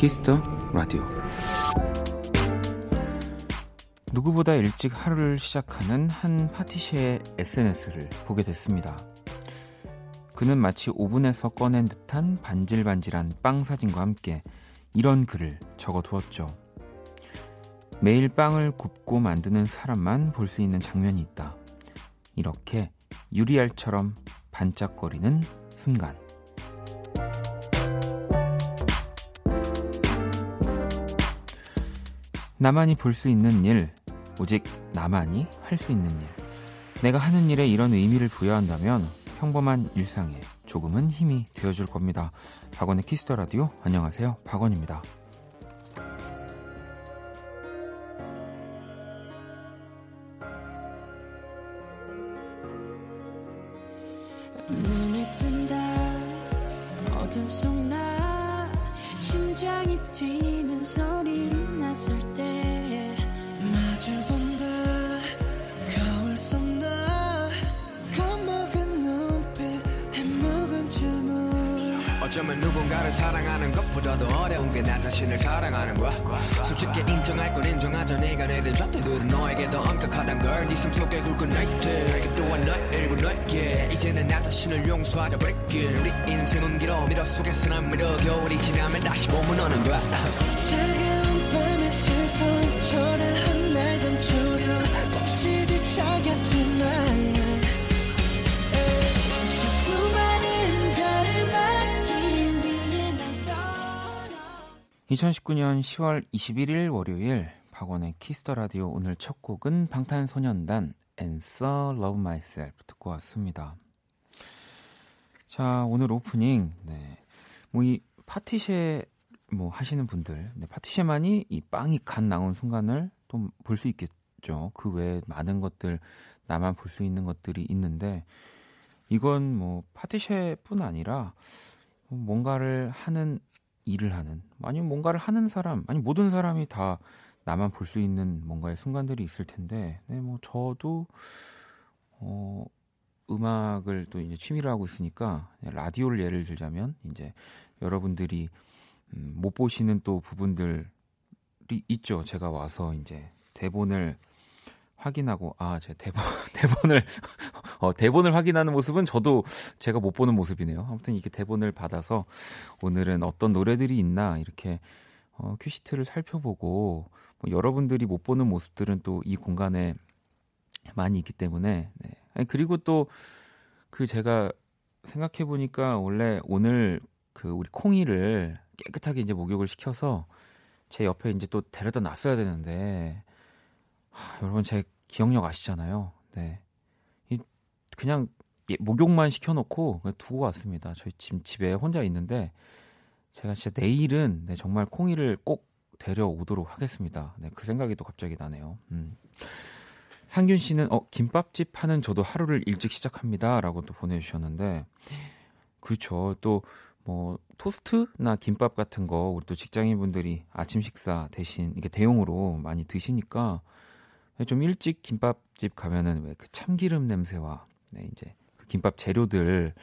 키스 더 라디오 누구보다 일찍 하루를 시작하는 한 파티시에의 SNS를 보게 됐습니다. 그는 마치 오븐에서 꺼낸 듯한 반질반질한 빵 사진과 함께 이런 글을 적어 두었죠. 매일 빵을 굽고 만드는 사람만 볼 수 있는 장면이 있다. 이렇게 유리알처럼 반짝거리는 순간. 나만이 볼 수 있는 일, 오직 나만이 할 수 있는 일. 내가 하는 일에 이런 의미를 부여한다면 평범한 일상에 조금은 힘이 되어줄 겁니다. 박원의 키스 더 라디오 안녕하세요. 박원입니다. (2019년 10월 21일) 월요일 박원의 키스 더 라디오 오늘 첫 곡은 방탄소년단 Answer Love Myself 듣고 왔습니다. 자, 오늘 오프닝, 네. 뭐, 이 파티쉐, 뭐, 하시는 분들, 네, 파티쉐만이 이 빵이 갓 나온 순간을 또 볼 수 있겠죠. 그 외에 많은 것들, 나만 볼 수 있는 것들이 있는데, 이건 뭐, 파티쉐뿐 아니라, 뭔가를 하는, 일을 하는, 아니면 뭔가를 하는 사람, 아니, 모든 사람이 다 나만 볼 수 있는 뭔가의 순간들이 있을 텐데, 네, 뭐, 저도, 어, 음악을 또 이제 취미로 하고 있으니까 라디오를 예를 들자면 이제 여러분들이 음, 못 보시는 또 부분들이 있죠. 제가 와서 이제 대본을 확인하고 아, 제 대본 대본을 어, 대본을 확인하는 모습은 저도 제가 못 보는 모습이네요. 아무튼 이렇게 대본을 받아서 오늘은 어떤 노래들이 있나 이렇게 어, 큐시트를 살펴보고 뭐 여러분들이 못 보는 모습들은 또 이 공간에 많이 있기 때문에 네. 아니, 그리고 또 그 제가 생각해 보니까 원래 오늘 그 우리 콩이를 깨끗하게 이제 목욕을 시켜서 제 옆에 이제 또 데려다 놨어야 되는데 하, 여러분 제 기억력 아시잖아요. 네. 이 그냥 예, 목욕만 시켜놓고 두고 왔습니다. 저희 집 집에 혼자 있는데 제가 진짜 내일은 네, 정말 콩이를 꼭 데려오도록 하겠습니다. 네, 그 생각이 또 갑자기 나네요. 음. 상균 씨는 어 김밥집 하는 저도 하루를 일찍 시작합니다라고 또 보내주셨는데 그렇죠 또 뭐 토스트나 김밥 같은 거 우리 또 직장인 분들이 아침 식사 대신 이게 대용으로 많이 드시니까 좀 일찍 김밥집 가면은 왜 그 참기름 냄새와 네 이제 그 김밥 재료들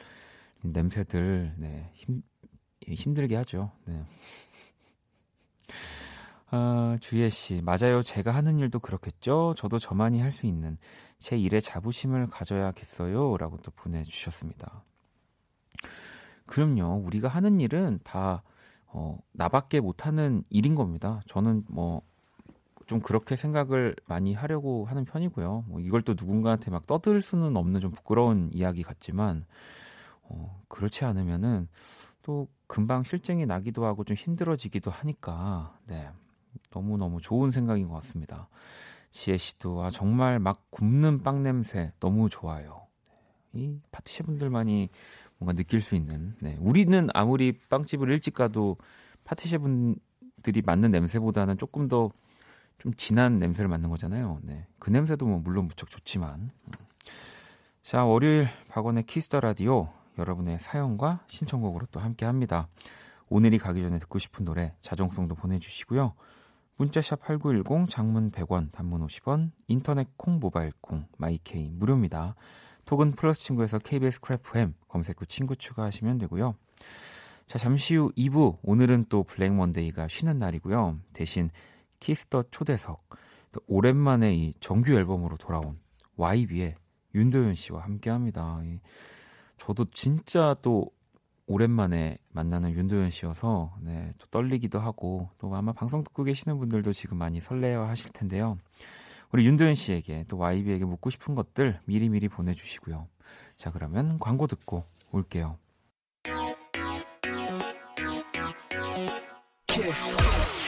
냄새들 네 힘, 힘들게 하죠 네. 아, 주예 씨, 맞아요. 제가 하는 일도 그렇겠죠. 저도 저만이 할 수 있는 제 일에 자부심을 가져야겠어요. 라고 또 보내주셨습니다. 그럼요. 우리가 하는 일은 다, 어, 나밖에 못하는 일인 겁니다. 저는 뭐, 좀 그렇게 생각을 많이 하려고 하는 편이고요. 뭐 이걸 또 누군가한테 막 떠들 수는 없는 좀 부끄러운 이야기 같지만, 어, 그렇지 않으면은 또 금방 실증이 나기도 하고 좀 힘들어지기도 하니까, 네. 너무 너무 좋은 생각인 것 같습니다. 지혜 씨도 아, 정말 막 굽는 빵 냄새 너무 좋아요. 이 파티셰 분들만이 뭔가 느낄 수 있는. 네. 우리는 아무리 빵집을 일찍 가도 파티셰 분들이 맡는 냄새보다는 조금 더 좀 진한 냄새를 맡는 거잖아요. 네. 그 냄새도 뭐 물론 무척 좋지만. 자, 월요일 박원의 키스 더 라디오 여러분의 사연과 신청곡으로 또 함께 합니다. 오늘이 가기 전에 듣고 싶은 노래 자정송도 보내주시고요. 문자 샵 8910 장문 100원 단문 50원 인터넷 콩 모바일 콩 마이케이 무료입니다. 톡은 플러스 친구에서 KBS Cool FM 검색 후 친구 추가하시면 되고요. 자, 잠시 후 2부. 오늘은 또 블랙 먼데이가 쉬는 날이고요. 대신 키스 더 초대석. 또 오랜만에 이 정규 앨범으로 돌아온 YB의 윤도현 씨와 함께 합니다. 저도 진짜 또 오랜만에 만나는 윤도현 씨여서 네, 또 떨리기도 하고 또 아마 방송 듣고 계시는 분들도 지금 많이 설레어 하실 텐데요. 우리 윤도현 씨에게 또 YB에게 묻고 싶은 것들 미리미리 보내주시고요. 자, 그러면 광고 듣고 올게요. 키스.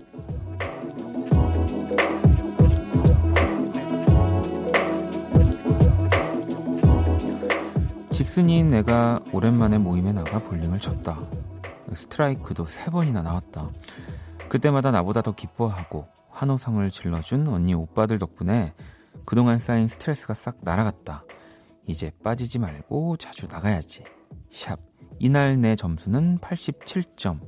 집순이인 내가 오랜만에 모임에 나가 볼링을 쳤다. 스트라이크도 세 번이나 나왔다. 그때마다 나보다 더 기뻐하고 환호성을 질러준 언니 오빠들 덕분에 그동안 쌓인 스트레스가 싹 날아갔다. 이제 빠지지 말고 자주 나가야지. 샵 이날 내 점수는 87점.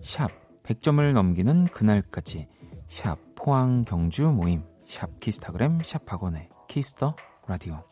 샵 100점을 넘기는 그날까지. 샵 포항 경주 모임. 샵 키스타그램 샵 박원의 키스 더 라디오.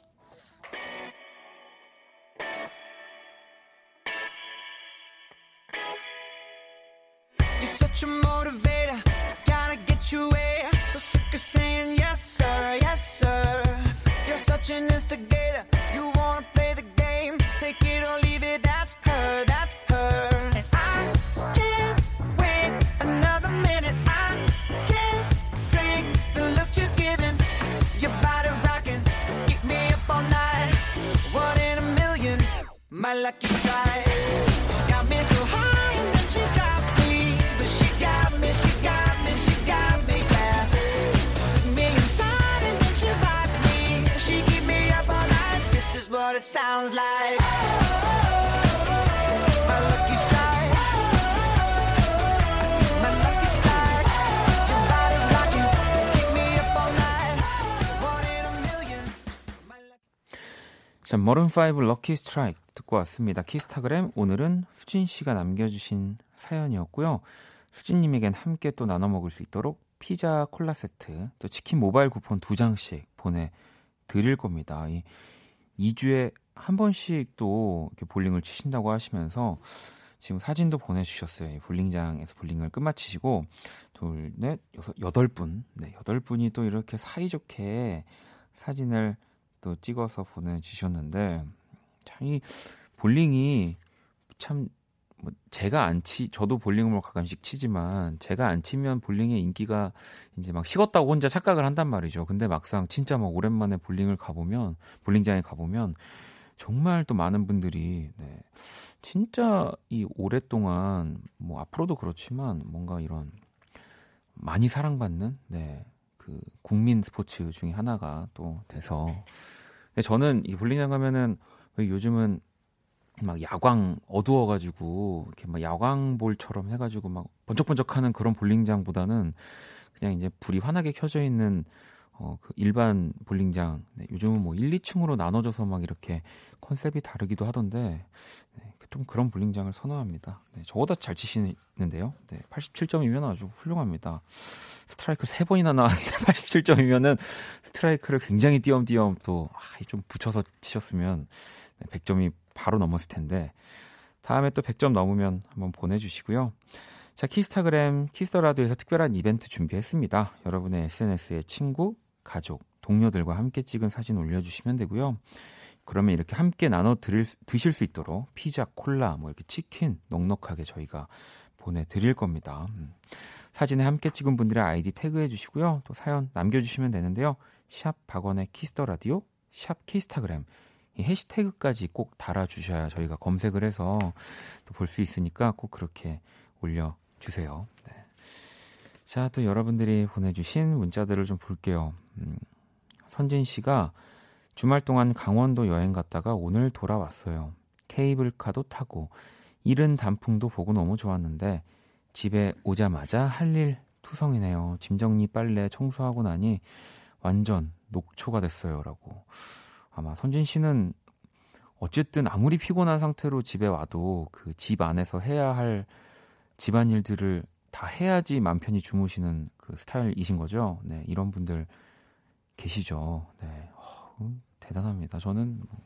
자, 머른5 럭키 스트라이크 듣고 왔습니다. 키스타그램 오늘은 수진 씨가 남겨주신 사연이었고요. 수진님에겐 함께 또 나눠 먹을 수 있도록 피자 콜라 세트, 또 치킨 모바일 쿠폰 두 장씩 보내드릴 겁니다. 이 2주에 한 번씩 또 이렇게 볼링을 치신다고 하시면서 지금 사진도 보내주셨어요. 볼링장에서 볼링을 끝마치시고 둘, 넷, 여섯, 여덟 분, 네, 여덟 분이 또 이렇게 사이좋게 사진을 또 찍어서 보내주셨는데 참이 볼링이 참 뭐 제가 안 치, 저도 볼링을 뭐 가끔씩 치지만 제가 안 치면 볼링의 인기가 이제 막 식었다고 혼자 착각을 한단 말이죠. 근데 막상 진짜 막 오랜만에 볼링을 가보면 볼링장에 가보면 정말 또 많은 분들이 네, 진짜 이 오랫동안 뭐 앞으로도 그렇지만 뭔가 이런 많이 사랑받는 네, 그 국민 스포츠 중에 하나가 또 돼서. 저는 이 볼링장 가면은 요즘은 막 야광 어두워가지고 이렇게 막 야광볼처럼 해가지고 막 번쩍번쩍하는 그런 볼링장보다는 그냥 이제 불이 환하게 켜져 있는 어, 그 일반 볼링장 네, 요즘은 뭐 1, 2층으로 나눠져서 막 이렇게 컨셉이 다르기도 하던데 네, 좀 그런 볼링장을 선호합니다. 네, 저보다 잘 치시는데요. 네, 87점이면 아주 훌륭합니다. 스트라이크 3번이나 나왔는데 87점이면은 스트라이크를 굉장히 띄엄띄엄 또좀 아, 붙여서 치셨으면 100점이 바로 넘었을 텐데 다음에 또 100점 넘으면 한번 보내주시고요. 자, 키스타그램 키스터라도에서 특별한 이벤트 준비했습니다. 여러분의 SNS에 친구, 가족, 동료들과 함께 찍은 사진 올려주시면 되고요. 그러면 이렇게 함께 나눠 드릴, 드실 수 있도록 피자, 콜라, 뭐 이렇게 치킨 넉넉하게 저희가 보내드릴 겁니다. 음. 사진에 함께 찍은 분들의 아이디 태그해 주시고요. 또 사연 남겨주시면 되는데요. 샵 박원의 키스 더 라디오, 샵 키스타그램 이 해시태그까지 꼭 달아주셔야 저희가 검색을 해서 또 볼 수 있으니까 꼭 그렇게 올려주세요. 네. 자, 또 여러분들이 보내주신 문자들을 좀 볼게요. 음, 선진 씨가 주말 동안 강원도 여행 갔다가 오늘 돌아왔어요. 케이블카도 타고 이른 단풍도 보고 너무 좋았는데 집에 오자마자 할 일 투성이네요. 짐 정리, 빨래, 청소하고 나니 완전 녹초가 됐어요라고. 아마 선진 씨는 어쨌든 아무리 피곤한 상태로 집에 와도 그 집 안에서 해야 할 집안 일들을 다 해야지 맘 편히 주무시는 그 스타일이신 거죠. 네, 이런 분들 계시죠. 네, 어, 대단합니다. 저는 뭐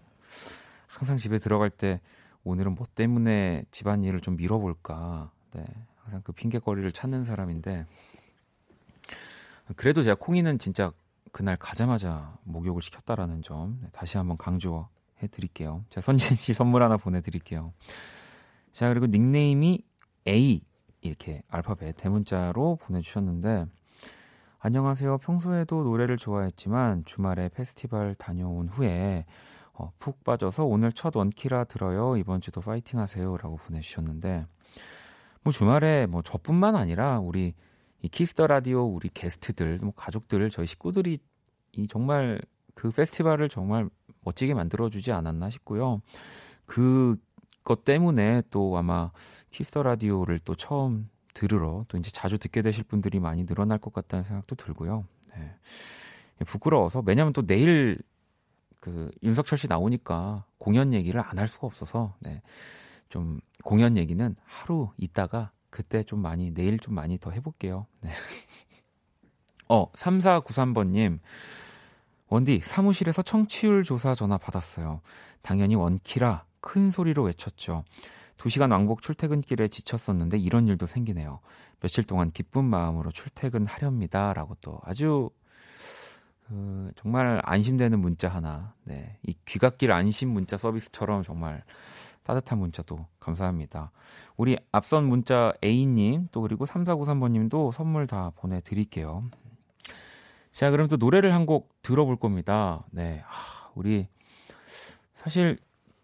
항상 집에 들어갈 때 오늘은 뭐 때문에 집안 일을 좀 밀어볼까. 네, 항상 그 핑계거리를 찾는 사람인데 그래도 제가 콩이는 진짜 그날 가자마자 목욕을 시켰다라는 점 네, 다시 한번 강조해 드릴게요. 제가 선진 씨 선물 하나 보내드릴게요. 자 그리고 닉네임이 A 이렇게 알파벳 대문자로 보내주셨는데 안녕하세요. 평소에도 노래를 좋아했지만 주말에 페스티벌 다녀온 후에 어, 푹 빠져서 오늘 첫 원키라 들어요. 이번 주도 파이팅 하세요 라고 보내주셨는데 뭐 주말에 뭐 저뿐만 아니라 우리 이 키스 더 라디오 우리 게스트들 뭐 가족들 저희 식구들이 이 정말 그 페스티벌을 정말 멋지게 만들어주지 않았나 싶고요. 그것 때문에 또 아마 키스터 라디오를 또 처음 들으러 또 이제 자주 듣게 되실 분들이 많이 늘어날 것 같다는 생각도 들고요. 네. 부끄러워서 왜냐하면 또 내일 그 윤석철 씨 나오니까 공연 얘기를 안 할 수가 없어서 네. 좀 공연 얘기는 하루 있다가 그때 좀 많이 내일 좀 많이 더 해볼게요. 네. 어 3493번님 원디 사무실에서 청취율 조사 전화 받았어요. 당연히 원키라 큰 소리로 외쳤죠. 2시간 왕복 출퇴근길에 지쳤었는데 이런 일도 생기네요. 며칠 동안 기쁜 마음으로 출퇴근하렵니다. 라고 또 아주 그 정말 안심되는 문자 하나. 네. 이 귀갓길 안심 문자 서비스처럼 정말 따뜻한 문자도 감사합니다. 우리 앞선 문자 A님 또 그리고 3493번님도 선물 다 보내드릴게요. 자, 그럼 또 노래를 한 곡 들어볼 겁니다. 네. 하, 우리 사실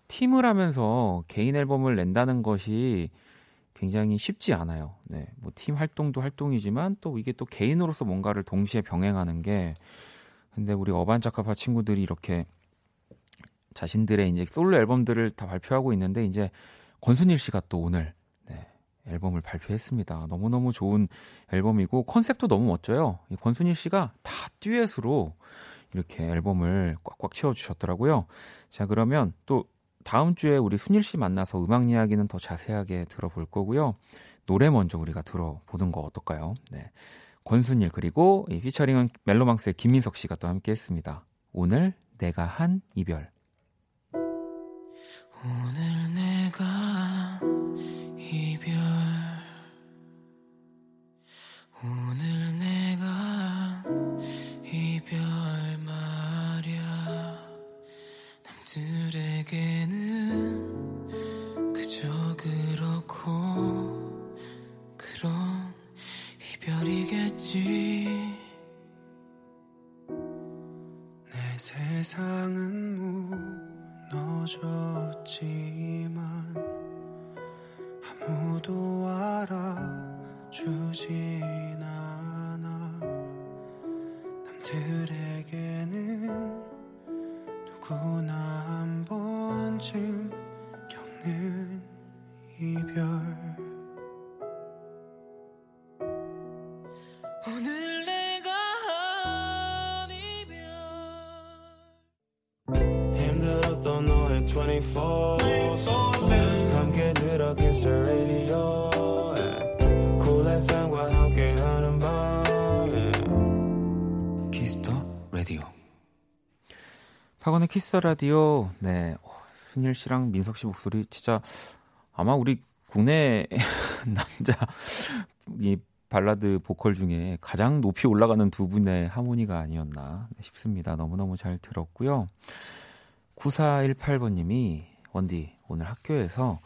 팀을 하면서 개인 앨범을 낸다는 것이 굉장히 쉽지 않아요. 네. 뭐 팀 활동도 활동이지만 또 이게 또 개인으로서 뭔가를 동시에 병행하는 게 근데 우리 어반자카파 친구들이 이렇게 자신들의 이제 솔로 앨범들을 다 발표하고 있는데 이제 권순일 씨가 또 오늘 네, 앨범을 발표했습니다. 너무너무 좋은 앨범이고 컨셉도 너무 멋져요. 이 권순일 씨가 다 듀엣으로 이렇게 앨범을 꽉꽉 채워 주셨더라고요. 자, 그러면 또 다음 주에 우리 순일 씨 만나서 음악 이야기는 더 자세하게 들어볼 거고요. 노래 먼저 우리가 들어보는 거 어떨까요? 네. 권순일 그리고 이 피처링은 멜로망스의 김민석 씨가 또 함께 했습니다. 오늘 내가 한 이별. 오늘 내가 이별. 오늘 내가 이별 말야. 남들에게는 이별이겠지. 내 세상은 무너졌 알아주진 키스 더 라디오 네 순일 씨랑 민석 씨 목소리 진짜 아마 우리 국내 남자 이 발라드 보컬 중에 가장 높이 올라가는 두 분의 하모니가 아니었나 싶습니다. 너무너무 잘 들었고요. 9418번 님이 원디 오늘 학교에서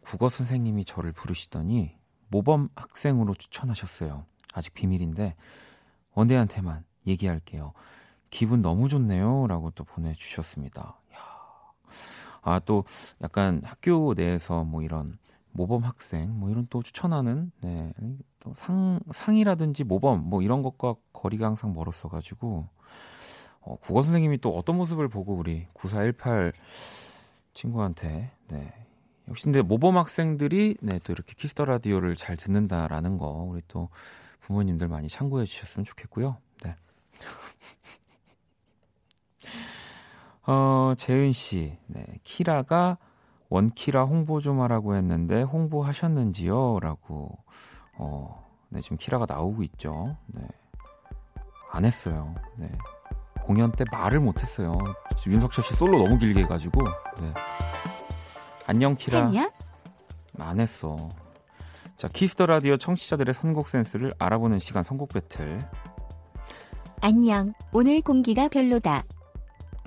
국어 선생님이 저를 부르시더니 모범 학생으로 추천하셨어요. 아직 비밀인데 원디한테만 얘기할게요. 기분 너무 좋네요. 라고 또 보내주셨습니다. 아, 또 약간 학교 내에서 뭐 이런 모범 학생, 뭐 이런 또 추천하는, 네, 또 상, 상이라든지 모범, 뭐 이런 것과 거리가 항상 멀었어가지고, 어, 국어 선생님이 또 어떤 모습을 보고 우리 9418 친구한테 네, 역시 근데 모범 학생들이 네, 또 이렇게 키스 더 라디오를 잘 듣는다라는 거 우리 또 부모님들 많이 참고해 주셨으면 좋겠고요. 네. 어, 재은 씨. 네. 키라가 원키라 홍보 좀 하라고 했는데 홍보하셨는지요? 라고 어, 네, 지금 키라가 나오고 있죠. 네. 안 했어요. 네. 공연 때 말을 못 했어요. 윤석철 씨 솔로 너무 길게 해 가지고. 네. 안녕 키라. 안 했어. 자, 키스 더 라디오 청취자들의 선곡 센스를 알아보는 시간 선곡 배틀. 안녕. 오늘 공기가 별로다.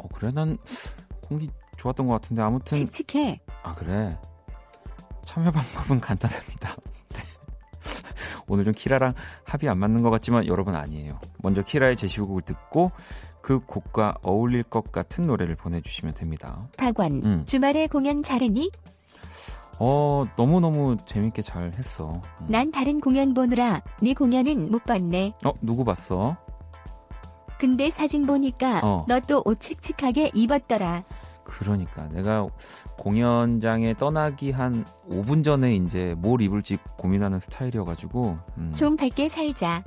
어, 그래? 난 공기 좋았던 것 같은데 아무튼 칙칙해. 아, 그래. 참여 방법은 간단합니다. 네. 오늘 좀 키라랑 합이 안 맞는 것 같지만 여러분 아니에요. 먼저 키라의 제시곡을 듣고 그 곡과 어울릴 것 같은 노래를 보내주시면 됩니다. 박원. 음. 주말에 공연 잘했니? 어, 너무 너무 재밌게 잘 했어. 음. 난 다른 공연 보느라 네 공연은 못 봤네. 어, 누구 봤어? 근데 사진 보니까 어. 너또 옷 칙칙하게 입었더라. 그러니까 내가 공연장에 떠나기 한 5분 전에 이제 뭘 입을지 고민하는 스타일이어가지고 음. 좀 밝게 살자.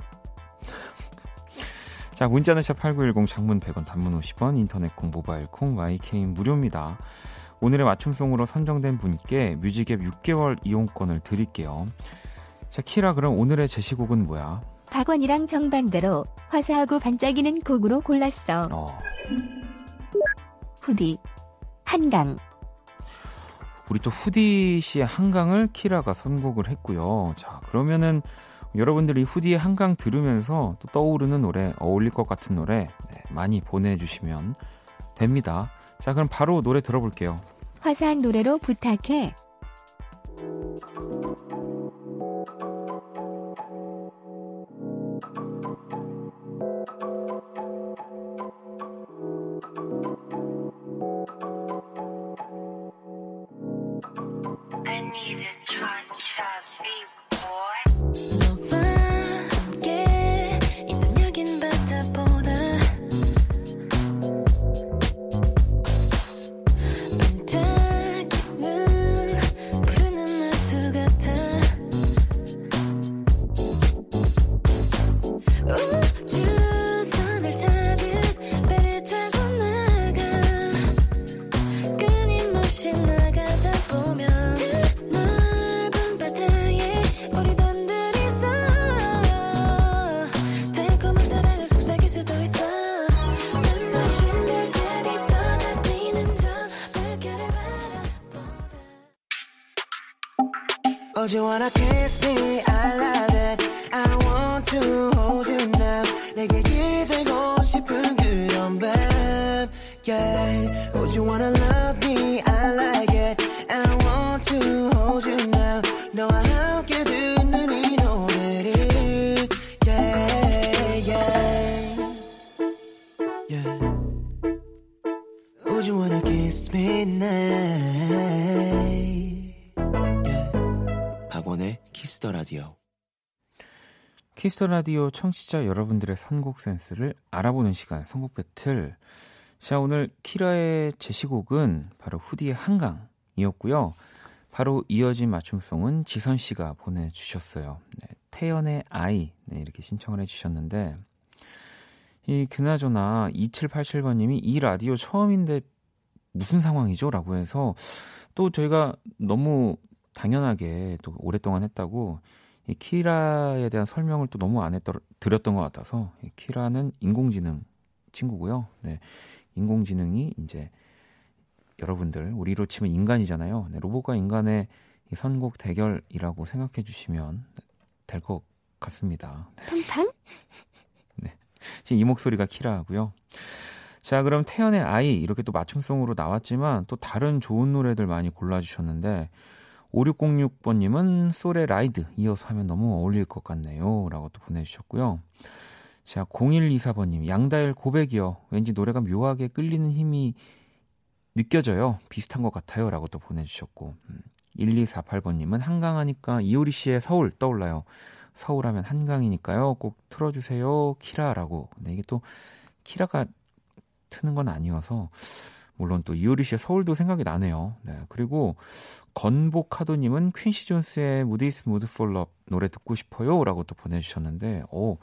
자 문자는 샵8910 장문 100원 단문 50원 인터넷 콩 모바일 콩 YK인 무료입니다 오늘의 맞춤송으로 선정된 분께 뮤직앱 6개월 이용권을 드릴게요 자 키라 그럼 오늘의 제시곡은 뭐야? 박원이랑 정반대로 화사하고 반짝이는 곡으로 골랐어. 어, 후디. 한강. 우리 또 후디 씨의 한강을 키라가 선곡을 했고요. 자, 그러면은 여러분들이 후디의 한강 들으면서 또 떠오르는 노래, 어울릴 것 같은 노래 네, 많이 보내주시면 됩니다. 자, 그럼 바로 노래 들어볼게요. 화사한 노래로 부탁해. You wanna love me? I like it. I want to hold you now. 너와 함께 듣는 이 노래를. Yeah, yeah. Yeah. Would you wanna kiss me now? Yeah. 박원의 키스터 라디오. 키스터 라디오 청취자 여러분들의 선곡 센스를 알아보는 시간, 선곡 배틀. 자, 오늘 키라의 제시곡은 바로 후디의 한강이었고요. 바로 이어진 맞춤송은 지선 씨가 보내주셨어요. 네, 태연의 아이. 네, 이렇게 신청을 해주셨는데, 이, 그나저나 2787번님이 이 라디오 처음인데 무슨 상황이죠? 라고 해서 또 저희가 너무 당연하게 또 오랫동안 했다고 이 키라에 대한 설명을 또 너무 안 했더, 드렸던 것 같아서 이 키라는 인공지능 친구고요. 네, 인공지능이 이제 여러분들 우리로 치면 인간이잖아요. 네, 로봇과 인간의 이 선곡 대결이라고 생각해 주시면 될 것 같습니다. 팡팡? 지금 이 목소리가 키라고요. 자, 그럼 태연의 아이 이렇게 또 맞춤송으로 나왔지만 또 다른 좋은 노래들 많이 골라 주셨는데 5606번님은 솔의 라이드 이어서 하면 너무 어울릴 것 같네요. 라고 또 보내주셨고요. 자, 0124번님 양다일 고백이요. 왠지 노래가 묘하게 끌리는 힘이 느껴져요. 비슷한 것 같아요. 라고 또 보내주셨고 음, 1248번님은 한강하니까 이효리 씨의 서울 떠올라요. 서울 하면 한강이니까요. 꼭 틀어주세요. 키라라고. 근데 이게 또 키라가 트는 건 아니어서 물론 또 이효리 씨의 서울도 생각이 나네요. 네. 그리고 건복하도님은 퀸시 존스의 Moody's Mood for Love 노래 듣고 싶어요. 라고 또 보내주셨는데, 오,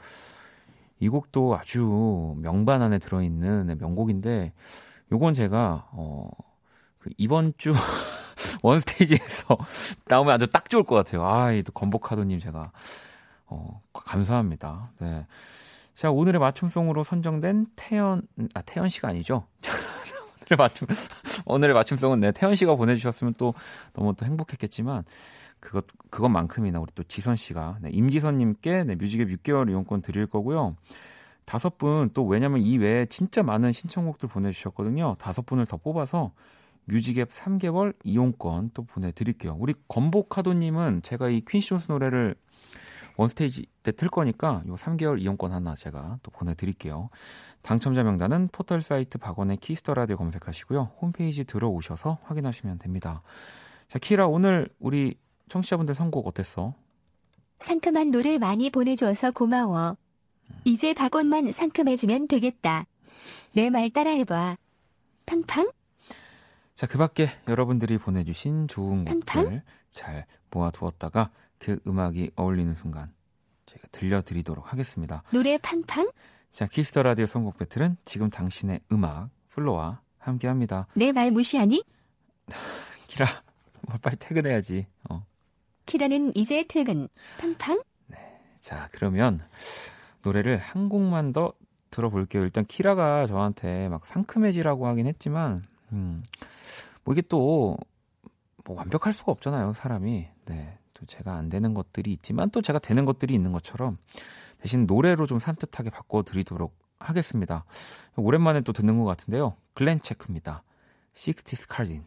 이 곡도 아주 명반 안에 들어있는 네, 명곡인데, 요건 제가, 어, 그 이번 주 원스테이지에서 나오면 아주 딱 좋을 것 같아요. 아, 이또 건복하도님 제가, 어, 감사합니다. 네. 자, 오늘의 맞춤송으로 선정된 태연, 아, 태연 씨가 아니죠? 오늘의 맞춤, 오늘의 맞춤송은 네, 태연 씨가 보내주셨으면 또 너무 또 행복했겠지만, 그것, 그것만큼이나 우리 또 지선 씨가, 네, 임지선님께 네, 뮤직앱 6개월 이용권 드릴 거고요. 다섯 분, 또 왜냐면 이 외에 진짜 많은 신청곡들 보내주셨거든요. 다섯 분을 더 뽑아서 뮤직앱 3개월 이용권 또 보내드릴게요. 우리 건복하도님은 제가 이 퀸시 존스 노래를 원스테이지 때 틀 거니까 요 3개월 이용권 하나 제가 또 보내드릴게요. 당첨자 명단은 포털 사이트 박원의 키스 더 라디오 검색하시고요. 홈페이지 들어오셔서 확인하시면 됩니다. 자, 키라 오늘 우리 청취자분들 선곡 어땠어? 상큼한 노래 많이 보내줘서 고마워. 이제 박원만 상큼해지면 되겠다. 내 말 따라해봐. 팡팡? 자, 그 밖에 여러분들이 보내주신 좋은? 곡들 잘 모아두었다가 그 음악이 어울리는 순간 제가 들려드리도록 하겠습니다. 노래 팡팡? 자, 키스 더 라디오 선곡 배틀은 지금 당신의 음악 플로와 함께 합니다. 내 말 무시하니? 키라, 뭐 빨리 퇴근해야지. 어. 키라는 이제 퇴근. 팡팡? 자, 그러면 노래를 한 곡만 더 들어볼게요. 일단 키라가 저한테 막 상큼해지라고 하긴 했지만, 음, 뭐 이게 또, 뭐 완벽할 수가 없잖아요, 사람이. 네. 또 제가 안 되는 것들이 있지만 또 제가 되는 것들이 있는 것처럼 대신 노래로 좀 산뜻하게 바꿔드리도록 하겠습니다. 오랜만에 또 듣는 것 같은데요. 글렌 체크입니다. 60s Cardin.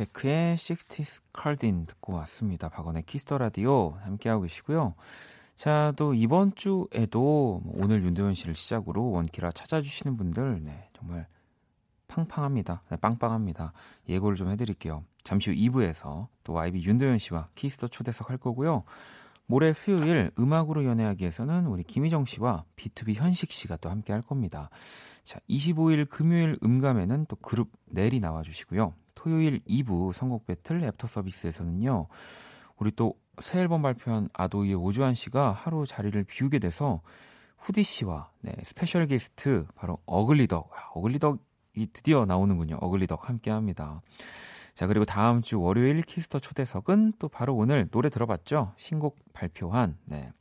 체크의 60s Cardin 듣고 왔습니다. 박원의 키스 더 라디오 함께하고 계시고요. 자, 또 이번 주에도 뭐 오늘 윤도현 씨를 시작으로 원키라 찾아주시는 분들, 네, 정말 팡팡합니다. 네, 빵빵합니다. 예고를 좀 해드릴게요. 잠시 후 2부에서 또 YB 윤도현 씨와 키스 더 초대석 할 거고요. 모레 수요일 음악으로 연애하기에서는 우리 김희정 씨와 B2B 현식 씨가 또 함께 할 겁니다. 자, 25일 금요일 음감에는 또 그룹 넬이 나와 주시고요. 토요일 2부 선곡 배틀 애프터 서비스에서는요. 우리 또 새 앨범 발표한 아도이의 오주환 씨가 하루 자리를 비우게 돼서 후디 씨와 네, 스페셜 게스트 바로 어글리덕, 아, 어글리덕이 드디어 나오는군요. 어글리덕 함께 합니다. 자, 그리고 다음 주 월요일 키스 더 초대석은 또 바로 오늘 노래 들어봤죠? 신곡 발표한, 네.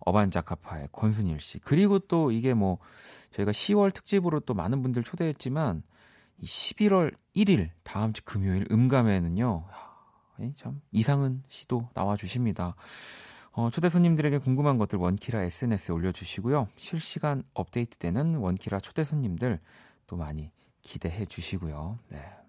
어반자카파의 권순일 씨. 그리고 또 이게 뭐, 저희가 10월 특집으로 또 많은 분들 초대했지만, 이 11월 1일, 다음 주 금요일 음감에는요, 이 참, 이상은 씨도 나와주십니다. 어, 초대 손님들에게 궁금한 것들 원키라 SNS에 올려주시고요. 실시간 업데이트 되는 원키라 초대 손님들 또 많이 기대해 주시고요. 네.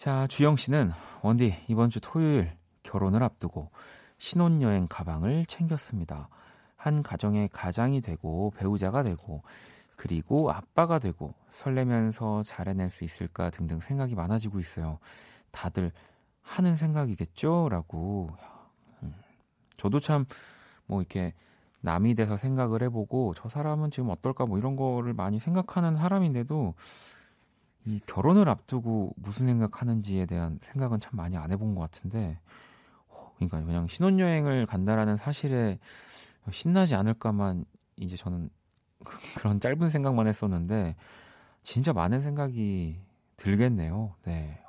자, 주영 씨는 원디 이번 주 토요일 결혼을 앞두고 신혼여행 가방을 챙겼습니다. 한 가정의 가장이 되고 배우자가 되고 그리고 아빠가 되고 설레면서 잘해낼 수 있을까 등등 생각이 많아지고 있어요. 다들 하는 생각이겠죠? 라고. 음, 저도 참 뭐 이렇게 남이 돼서 생각을 해보고 저 사람은 지금 어떨까 뭐 이런 거를 많이 생각하는 사람인데도 이 결혼을 앞두고 무슨 생각하는지에 대한 생각은 참 많이 안 해본 것 같은데, 어, 그러니까 그냥 신혼여행을 간다라는 사실에 신나지 않을까만 이제 저는 그런 짧은 생각만 했었는데 진짜 많은 생각이 들겠네요. 네.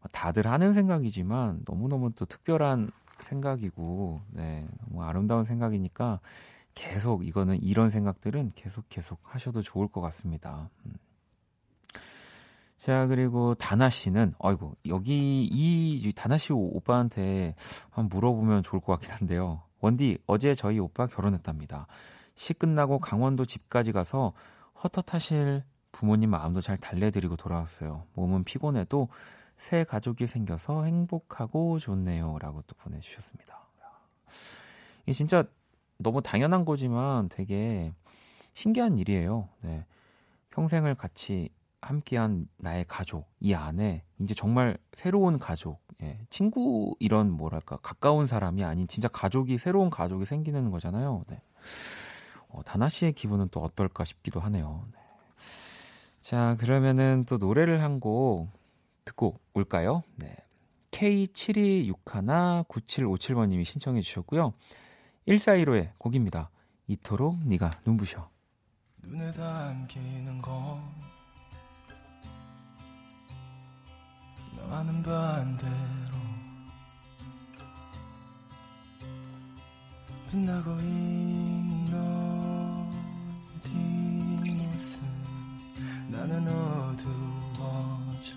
뭐 다들 하는 생각이지만 너무너무 또 특별한 생각이고, 네. 너무 아름다운 생각이니까 계속 이거는 이런 생각들은 계속 계속 하셔도 좋을 것 같습니다. 음. 자, 그리고 다나 씨는, 어이구, 여기 이 다나 씨 오빠한테 한번 물어보면 좋을 것 같긴 한데요. 원디, 어제 저희 오빠 결혼했답니다. 시 끝나고 강원도 집까지 가서 헛헛하실 부모님 마음도 잘 달래드리고 돌아왔어요. 몸은 피곤해도 새 가족이 생겨서 행복하고 좋네요. 라고 또 보내주셨습니다. 이게 진짜 너무 당연한 거지만 되게 신기한 일이에요. 네. 평생을 같이 함께한 나의 가족 이 안에 이제 정말 새로운 가족, 예, 친구 이런 뭐랄까 가까운 사람이 아닌 진짜 가족이 새로운 가족이 생기는 거잖아요. 네. 어, 다나 씨의 기분은 또 어떨까 싶기도 하네요. 네. 자 그러면은 또 노래를 한 곡 듣고 올까요? 네. K72619757번님이 신청해 주셨고요. 1415의 곡입니다. 이토록 네가 눈부셔. 눈에 담기는 건 나와는 반대로 빛나고 있는 뒷모습. 나는 어두워져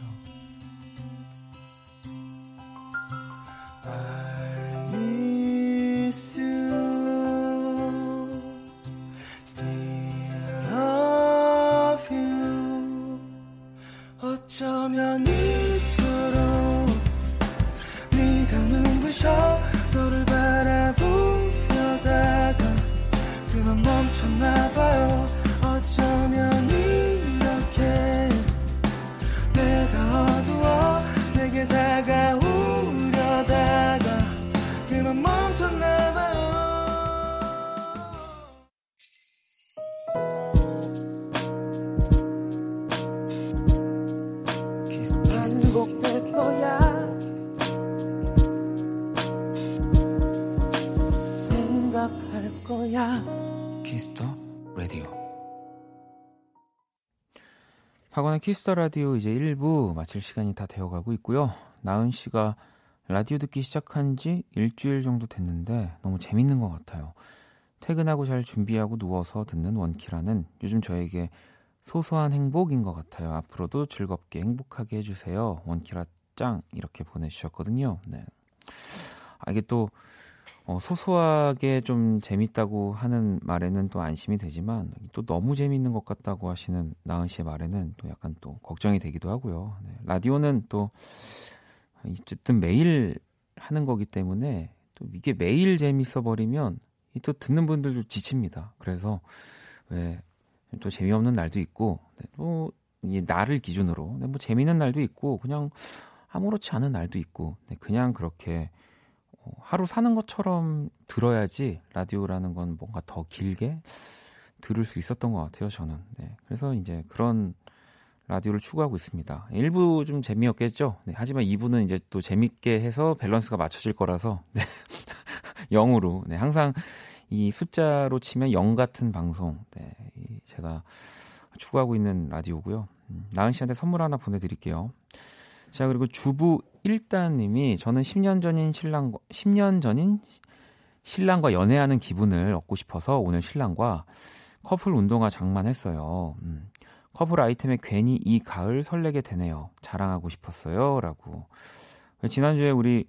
박원의 Kiss the Radio 이제 1부 마칠 시간이 다 되어가고 있고요. 나은 씨가 라디오 듣기 시작한 지 일주일 정도 됐는데 너무 재밌는 것 같아요. 퇴근하고 잘 준비하고 누워서 듣는 원키라는 요즘 저에게 소소한 행복인 것 같아요. 앞으로도 즐겁게 행복하게 해주세요. 원키라 짱 이렇게 보내주셨거든요. 네. 아, 이게 또 어, 소소하게 좀 재밌다고 하는 말에는 또 안심이 되지만 또 너무 재밌는 것 같다고 하시는 나은 씨의 말에는 또 약간 또 걱정이 되기도 하고요. 네. 라디오는 또 어쨌든 매일 하는 거기 때문에 또 이게 매일 재밌어 버리면 이또 듣는 분들도 지칩니다. 그래서 왜 또 재미없는 날도 있고 네, 또 나를 기준으로 네, 뭐 재미있는 날도 있고 그냥 아무렇지 않은 날도 있고 네, 그냥 그렇게 어, 하루 사는 것처럼 들어야지 라디오라는 건 뭔가 더 길게 들을 수 있었던 것 같아요, 저는. 네, 그래서 이제 그런 라디오를 추구하고 있습니다. 1부 좀 재미없겠죠? 네, 하지만 2부는 이제 또 재밌게 해서 밸런스가 맞춰질 거라서, 네. 0으로, 네, 항상 이 숫자로 치면 0 같은 방송, 네, 이 제가 추구하고 있는 라디오고요. 음, 나은 씨한테 선물 하나 보내드릴게요. 자, 그리고 주부 1단님이 저는 10년 전인 신랑, 10년 전인 신랑과 연애하는 기분을 얻고 싶어서 오늘 신랑과 커플 운동화 장만했어요. 음, 커플 아이템에 괜히 이 가을 설레게 되네요. 자랑하고 싶었어요. 라고. 지난주에 우리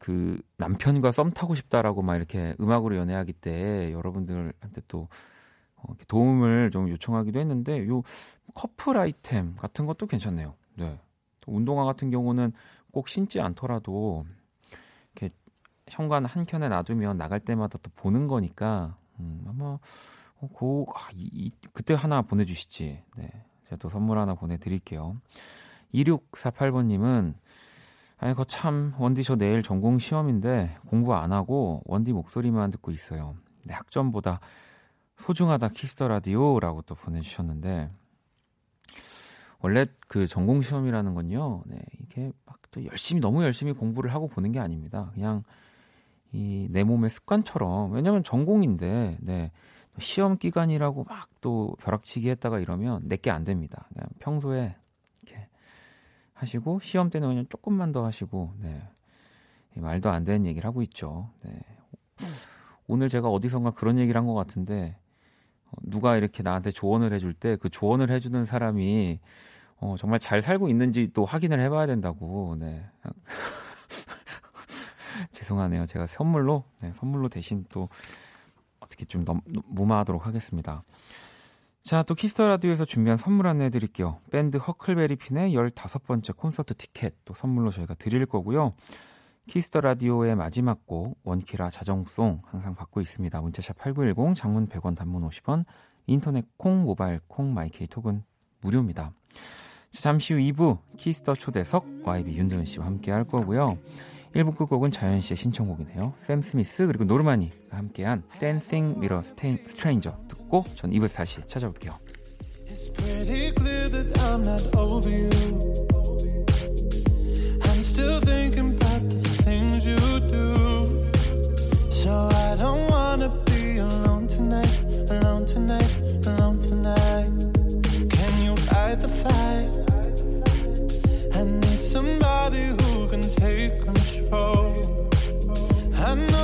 그 남편과 썸 타고 싶다라고 막 이렇게 음악으로 연애하기 때 여러분들한테 또 어, 도움을 좀 요청하기도 했는데 요 커플 아이템 같은 것도 괜찮네요. 네. 또 운동화 같은 경우는 꼭 신지 않더라도 이렇게 현관 한 켠에 놔두면 나갈 때마다 또 보는 거니까 음, 아마 어, 고, 아, 이, 이, 그때 하나 보내주시지. 네. 제가 또 선물 하나 보내드릴게요. 2648번님은 아니, 거 참, 원디 저 내일 전공 시험인데 공부 안 하고 원디 목소리만 듣고 있어요. 네, 학점보다 소중하다 Kiss the Radio라고 또 보내주셨는데, 원래 그 전공 시험이라는 건요, 네, 이게 막 또 열심히, 너무 열심히 공부를 하고 보는 게 아닙니다. 그냥 이 내 몸의 습관처럼, 왜냐면 전공인데, 네, 시험 기간이라고 막 또 벼락치기 했다가 이러면 내게 안 됩니다. 그냥 평소에 이렇게 하시고 시험 때는 그냥 조금만 더 하시고 네. 말도 안 되는 얘기를 하고 있죠. 네. 오늘 제가 어디선가 그런 얘기를 한 것 같은데 어, 누가 이렇게 나한테 조언을 해줄 때 그 조언을 해주는 사람이 어, 정말 잘 살고 있는지 또 확인을 해봐야 된다고. 네. 죄송하네요. 제가 선물로 네, 선물로 대신 또 어떻게 좀 넘, 무마하도록 하겠습니다. 자, 또 Kiss the Radio에서 준비한 선물 안내해 드릴게요. 밴드 허클베리핀의 15번째 콘서트 티켓 또 선물로 저희가 드릴 거고요. Kiss the Radio의 마지막 곡 원키라 자정송 항상 받고 있습니다. 문자샵 8910 장문 100원 단문 50원 인터넷 콩 모바일 콩 마이케이 톡은 무료입니다. 자, 잠시 후 2부 Kiss the 초대석 YB 윤도현 씨와 함께 할 거고요. 1부 끝곡은 자연 씨의 신청곡이네요. 샘 스미스 그리고 노르마니가 함께한 Dancing Mirror Stranger 듣고 전 2부에서 다시 찾아올게요. So I don't wanna be alone tonight, alone tonight, alone tonight. Light the fire? I need somebody who can take control. I know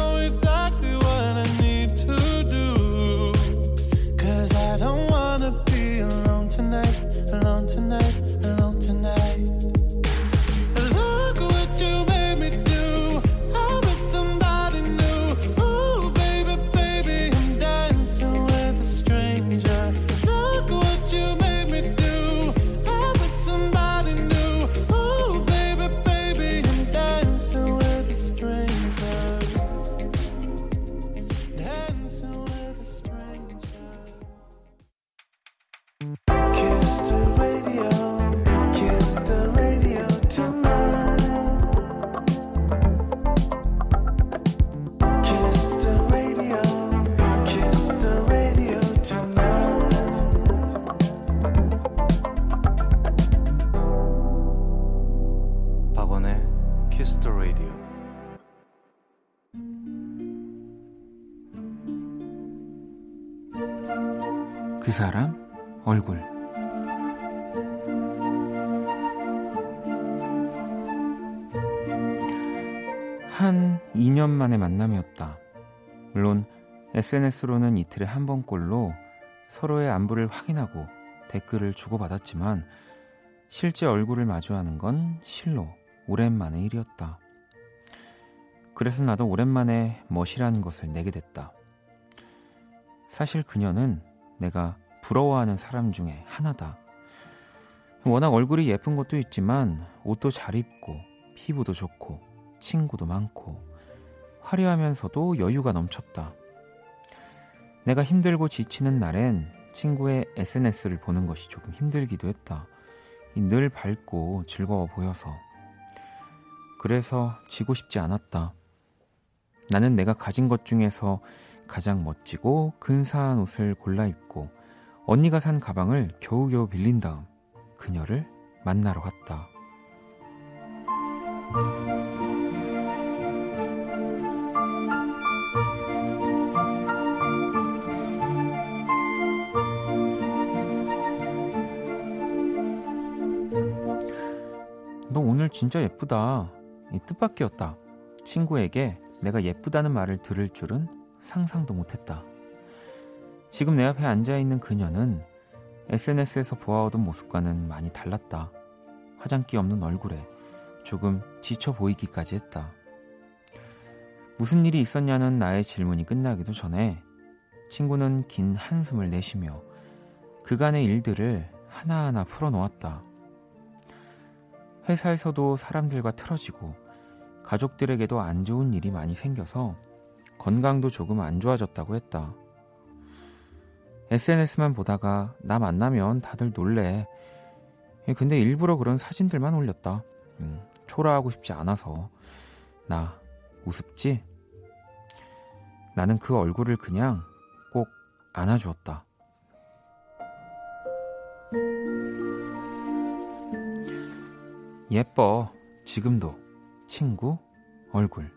만남이었다. 물론 SNS로는 이틀에 한 번꼴로 서로의 안부를 확인하고 댓글을 주고받았지만 실제 얼굴을 마주하는 건 실로 오랜만의 일이었다. 그래서 나도 오랜만에 멋이라는 것을 내게 됐다. 사실 그녀는 내가 부러워하는 사람 중에 하나다. 워낙 얼굴이 예쁜 것도 있지만 옷도 잘 입고 피부도 좋고 친구도 많고 화려하면서도 여유가 넘쳤다. 내가 힘들고 지치는 날엔 친구의 SNS를 보는 것이 조금 힘들기도 했다. 이늘 밝고 즐거워 보여서. 그래서 지고 싶지 않았다. 나는 내가 가진 것 중에서 가장 멋지고 근사한 옷을 골라 입고 언니가 산 가방을 겨우겨우 빌린 다음 그녀를 만나러 갔다. 오늘 진짜 예쁘다. 이 뜻밖이었다. 친구에게 내가 예쁘다는 말을 들을 줄은 상상도 못했다. 지금 내 앞에 앉아 있는 그녀는 SNS에서 보아오던 모습과는 많이 달랐다. 화장기 없는 얼굴에 조금 지쳐 보이기까지 했다. 무슨 일이 있었냐는 나의 질문이 끝나기도 전에 친구는 긴 한숨을 내쉬며 그간의 일들을 하나하나 풀어놓았다. 회사에서도 사람들과 틀어지고 가족들에게도 안 좋은 일이 많이 생겨서 건강도 조금 안 좋아졌다고 했다. SNS만 보다가 나 만나면 다들 놀래. 예, 근데 일부러 그런 사진들만 올렸다. 음, 초라하고 싶지 않아서. 나 우습지? 나는 그 얼굴을 그냥 꼭 안아주었다. 예뻐. 지금도. 친구 얼굴.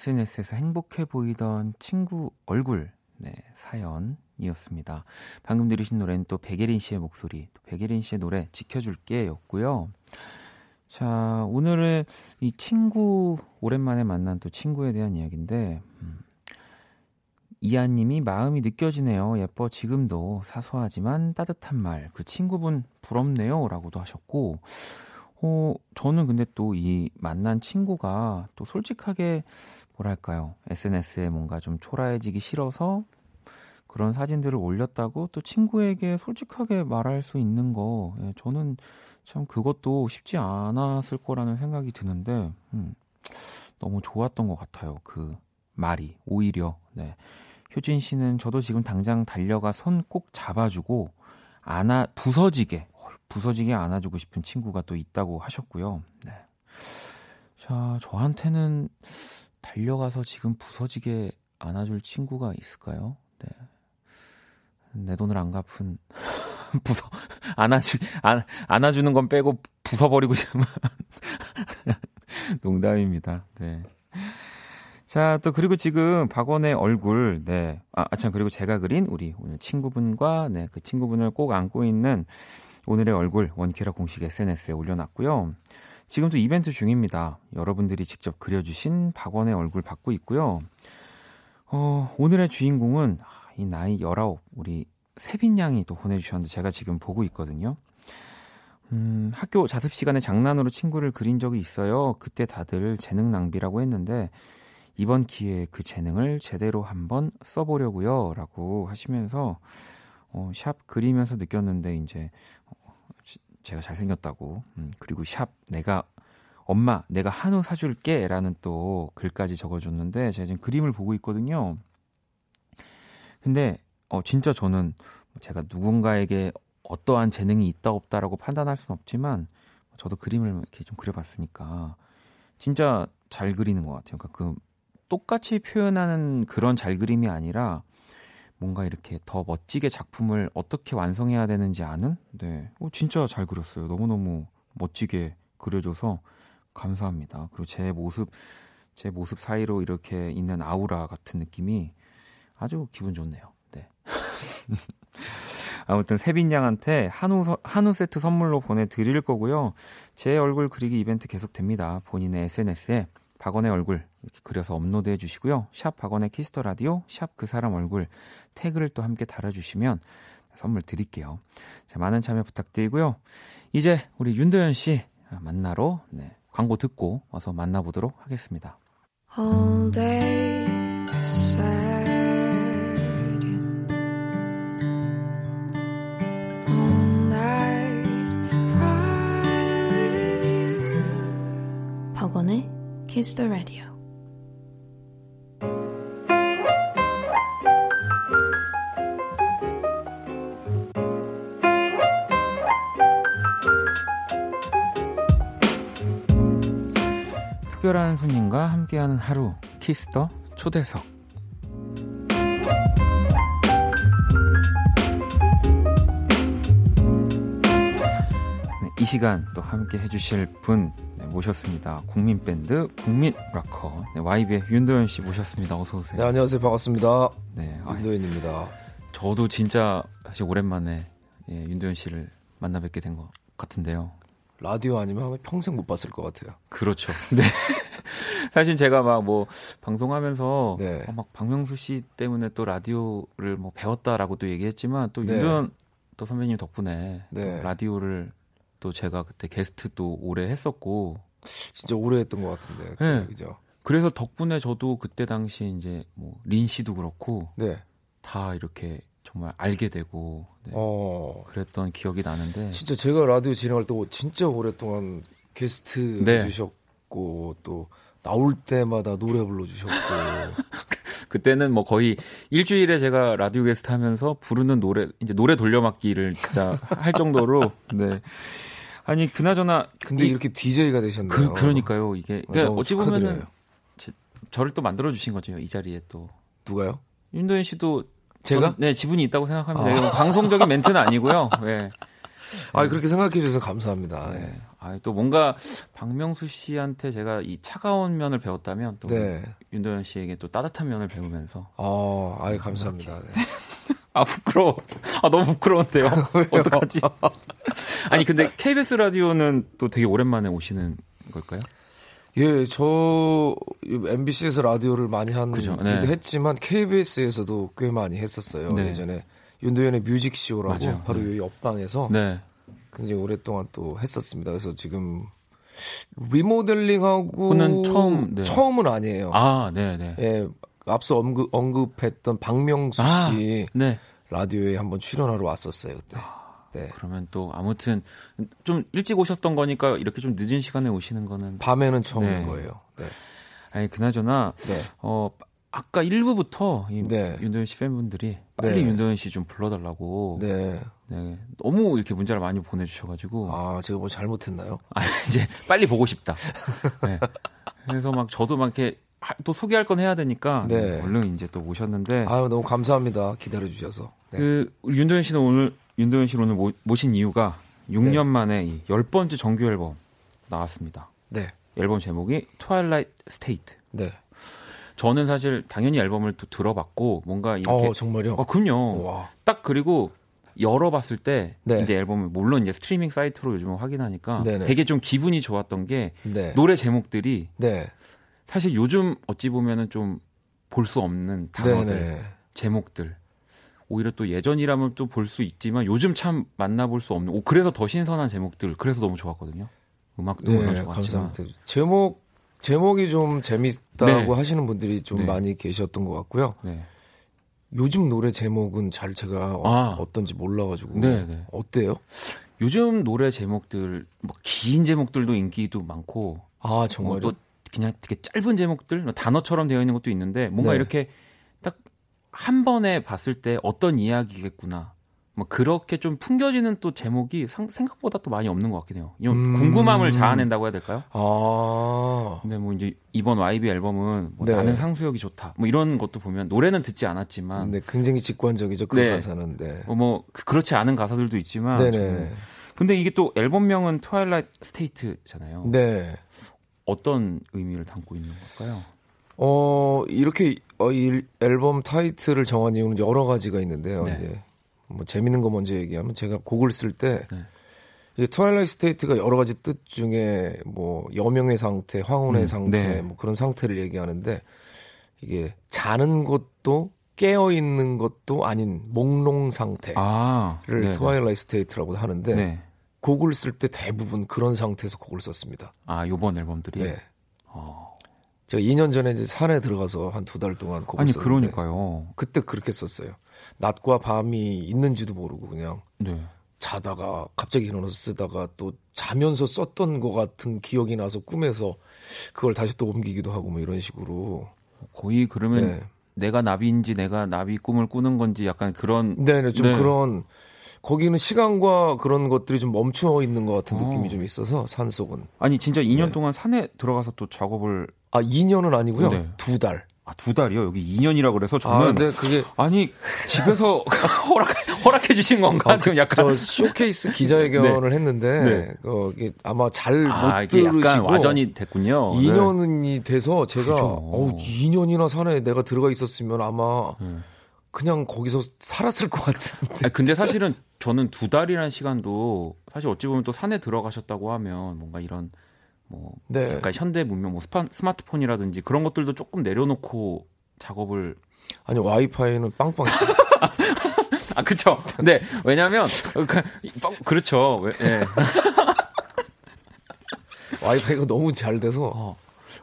SNS에서 행복해 보이던 친구 얼굴, 네, 사연이었습니다. 방금 들으신 노래는 또 백예린 씨의 목소리, 또 백예린 씨의 노래 지켜줄게 였고요. 자, 오늘의 이 친구, 오랜만에 만난 또 친구에 대한 이야기인데, 음, 이하님이 마음이 느껴지네요. 예뻐 지금도 사소하지만 따뜻한 말. 그 친구분 부럽네요. 라고도 하셨고, 어, 저는 근데 또 이 만난 친구가 또 솔직하게 뭐랄까요. SNS에 뭔가 좀 초라해지기 싫어서 그런 사진들을 올렸다고 또 친구에게 솔직하게 말할 수 있는 거. 예, 저는 참 그것도 쉽지 않았을 거라는 생각이 드는데, 음, 너무 좋았던 것 같아요. 그 말이. 오히려, 네. 효진 씨는 저도 지금 당장 달려가 손 꼭 잡아주고 안아 부서지게 부서지게 안아주고 싶은 친구가 또 있다고 하셨고요. 네. 자, 저한테는 달려가서 지금 부서지게 안아줄 친구가 있을까요? 네. 내 돈을 안 갚은 부서 안아주 안, 안아주는 건 빼고 부숴버리고 싶으면 농담입니다. 네. 자, 또 그리고 지금 박원의 얼굴, 네. 아, 아, 참, 그리고 제가 그린 우리 오늘 친구분과, 네, 그 친구분을 꼭 안고 있는 오늘의 얼굴 원키라 공식 SNS에 올려놨고요. 지금도 이벤트 중입니다. 여러분들이 직접 그려주신 박원의 얼굴 받고 있고요. 어, 오늘의 주인공은 아, 이 나이 19, 우리 세빈 양이 또 보내주셨는데 제가 지금 보고 있거든요. 음, 학교 자습 시간에 장난으로 친구를 그린 적이 있어요. 그때 다들 재능 낭비라고 했는데 이번 기회에 그 재능을 제대로 한번 써보려고요. 라고 하시면서 어, 샵 그리면서 느꼈는데 이제 제가 잘생겼다고 음, 그리고 샵 내가 엄마 내가 한우 사줄게 라는 또 글까지 적어줬는데 제가 지금 그림을 보고 있거든요. 근데 어, 진짜 저는 제가 누군가에게 어떠한 재능이 있다 없다라고 판단할 수는 없지만 저도 그림을 이렇게 좀 그려봤으니까 진짜 잘 그리는 것 같아요. 그러니까 그 똑같이 표현하는 그런 잘 그림이 아니라 뭔가 이렇게 더 멋지게 작품을 어떻게 완성해야 되는지 아는? 네. 어, 진짜 잘 그렸어요. 너무 너무 멋지게 그려줘서 감사합니다. 그리고 제 모습, 제 모습 사이로 이렇게 있는 아우라 같은 느낌이 아주 기분 좋네요. 네. 아무튼 세빈 양한테 한우, 서- 한우 세트 선물로 보내드릴 거고요. 제 얼굴 그리기 이벤트 계속됩니다. 본인의 SNS에 박원의 얼굴 이렇게 그려서 업로드해 주시고요. 샵 박원의 Kiss the Radio, 샵 그 사람 얼굴 태그를 또 함께 달아주시면 선물 드릴게요. 자, 많은 참여 부탁드리고요. 이제 우리 윤도현 씨 만나러 네, 광고 듣고 와서 만나보도록 하겠습니다. Kiss the Radio. 특별한 손님과 함께하는 하루 Kiss the 초대석 네, 이 시간 또 함께 해주실 분 네, 모셨습니다. 국민 밴드 국민 락커 네, YB의 윤도현 씨 모셨습니다. 어서 오세요. 네, 안녕하세요. 반갑습니다. 네, 아, 윤도현입니다. 저도 진짜 사실 오랜만에 예, 윤도현 씨를 만나 뵙게 된 것 같은데요. 라디오 아니면 아마 평생 못 봤을 것 같아요. 그렇죠. 네. 사실 제가 막 뭐 방송하면서 네. 어, 막 박명수 씨 때문에 또 라디오를 뭐 배웠다라고 또 얘기했지만 또 네. 윤도현 또 선배님 덕분에 네. 또 라디오를 또 제가 그때 게스트 또 오래 했었고 진짜 오래 했던 것 같은데. 네. 그죠? 그래서 덕분에 저도 그때 당시 이제 뭐 린 씨도 그렇고 네. 다 이렇게 정말 알게 되고 네. 어. 그랬던 기억이 나는데 진짜 제가 라디오 진행할 때 진짜 오랫동안 게스트 네. 해주셨고 또 나올 때마다 노래 불러주셨고 그때는 뭐 거의 일주일에 제가 라디오 게스트 하면서 부르는 노래 이제 노래 돌려막기를 진짜 할 정도로 네 아니 그나저나 근데 이- 이렇게 DJ가 되셨네요. 그, 그러니까요 이게 어, 그러니까 어찌. 보면은 제- 저를 또 만들어 주신 거죠 이 자리에 또 누가요? 윤도현 씨도 제가? 저는, 네 지분이 있다고 생각합니다. 아. 방송적인 멘트는 아니고요. 네. 아 그렇게 생각해 주셔서 감사합니다. 네. 네. 아, 또 뭔가 박명수 씨한테 제가 이 차가운 면을 배웠다면 또 네. 윤도현 씨에게 또 따뜻한 면을 배우면서 아, 아이 감사합니다. 네. 아 부끄러워. 아 너무 부끄러운데요. 어떡하지? 아니 근데 KBS 라디오는 또 되게 오랜만에 오시는 걸까요? 예, 저 MBC에서 라디오를 많이 한 그죠, 네. 했지만 KBS에서도 꽤 많이 했었어요. 네. 예전에 윤도현의 뮤직쇼라고 맞아요. 바로 네. 이 옆방에서 네. 굉장히 오랫동안 또 했었습니다. 그래서 지금 리모델링하고 그는 처음, 네. 처음은 아니에요. 아, 네, 네. 예, 앞서 언급, 언급 했던 박명수 아, 씨 네. 라디오에 한번 출연하러 왔었어요. 그때. 네. 그러면 또 아무튼 좀 일찍 오셨던 거니까 이렇게 좀 늦은 시간에 오시는 거는 밤에는 처음인 네. 거예요. 네. 아니 그나저나 네. 어 아까 1부부터 이 네. 윤도현 씨 팬분들이 빨리 네. 윤도현 씨 좀 불러달라고 네. 네. 너무 이렇게 문자를 많이 보내주셔가지고 아, 제가 뭐 잘못했나요? 아, 이제 빨리 보고 싶다. 네. 그래서 막 저도 막 이렇게 하- 또 소개할 건 해야 되니까 네. 얼른 이제 또 모셨는데 아유, 너무 감사합니다. 기다려 주셔서. 네. 그 윤도현 씨는 오늘 윤도현 씨를 오늘 모, 모신 이유가 6년 네. 만에 이열 번째 정규 앨범 나왔습니다. 네. 앨범 제목이 Twilight State. 네. 저는 사실 당연히 앨범을 또 들어봤고 뭔가 이렇게 어, 정말요? 아, 그럼요. 와. 딱 그리고 열어봤을 때 네. 이제 앨범을 물론 이제 스트리밍 사이트로 요즘 확인하니까 네네. 되게 좀 기분이 좋았던 게 네. 노래 제목들이 네. 사실 요즘 어찌 보면은 좀 볼 수 없는 단어들, 네네. 제목들. 오히려 또 예전이라면 또 볼 수 있지만 요즘 참 만나볼 수 없는. 오, 그래서 더 신선한 제목들. 그래서 너무 좋았거든요. 음악도 물론 네, 좋았지만. 감사합니다. 제목, 제목이 좀 재밌다고 네. 하시는 분들이 좀 네. 많이 계셨던 것 같고요. 네. 요즘 노래 제목은 잘 제가 어, 아. 어떤지 몰라가지고. 네, 네. 어때요? 요즘 노래 제목들 뭐 긴 제목들도 인기도 많고 아, 뭐 정말요? 또 그냥 되게 짧은 제목들 뭐 단어처럼 되어 있는 것도 있는데 뭔가 네. 이렇게 딱 한 번에 봤을 때 어떤 이야기겠구나. 뭐 그렇게 좀 풍겨지는 또 제목이 상- 생각보다 또 많이 없는 것 같긴 해요. 이 음. 궁금함을 자아낸다고 해야 될까요? 아. 근데 뭐 이제 이번 YB 앨범은 뭐 네. 나는 상수역이 좋다. 뭐 이런 것도 보면 노래는 듣지 않았지만 네, 굉장히 직관적이죠. 그 네. 가사는. 네. 뭐, 뭐 그- 그렇지 않은 가사들도 있지만 네네. 저는 근데 이게 또 앨범명은 Twilight State잖아요. 네. 어떤 의미를 담고 있는 걸까요? 어, 이렇게 어, 이 앨범 타이틀을 정한 이유는 여러 가지가 있는데요. 네. 이제 뭐 재밌는 거 먼저 얘기하면 제가 곡을 쓸때 네. 이게 Twilight State가 여러 가지 뜻 중에 뭐 여명의 상태, 황혼의 음, 상태 네. 뭐 그런 상태를 얘기하는데 이게 자는 것도 깨어 있는 것도 아닌 몽롱 상태를 아, 네, Twilight State라고 하는데 네. 곡을 쓸 때 대부분 그런 상태에서 곡을 썼습니다. 아, 요번 앨범들이. 네. 어. 제가 2년 전에 이제 산에 들어가서 한 두 달 동안 곡을 아니, 썼는데 그러니까요. 그때 그렇게 썼어요. 낮과 밤이 있는지도 모르고 그냥 네. 자다가 갑자기 일어나서 쓰다가 또 자면서 썼던 것 같은 기억이 나서 꿈에서 그걸 다시 또 옮기기도 하고 뭐 이런 식으로. 거의 그러면 네. 내가 나비인지 내가 나비 꿈을 꾸는 건지 약간 그런 네네 좀 네. 그런 거기는 시간과 그런 것들이 좀 멈춰 있는 것 같은 어. 느낌이 좀 있어서 산 속은 아니 진짜 2년 네. 동안 산에 들어가서 또 작업을 아 2년은 아니고요 네. 두 달. 아, 두 달이요? 여기 2년이라 그래서 아 저는 근데 그게 아니 집에서 허락 허락해 주신 건가? 지금 약간 저 쇼케이스 기자회견을 했는데 네. 어, 이게 아마 잘못 아, 들으시고 약간 와전이 됐군요. 2년이 돼서 제가. 어우 2년이나 산에 내가 들어가 있었으면 아마 네. 그냥 거기서 살았을 것 같은데. 아니, 근데 사실은 저는 두 달이라는 시간도 사실 어찌 보면 또 산에 들어가셨다고 하면 뭔가 이런 뭐 네. 약간 현대 문명 뭐 스파, 스마트폰이라든지 그런 것들도 조금 내려놓고 작업을 아니 와이파이는 빵빵. 치- 아 그쵸 네 왜냐면 그렇죠 왜- 예. 와이파이가 너무 잘 돼서. 어.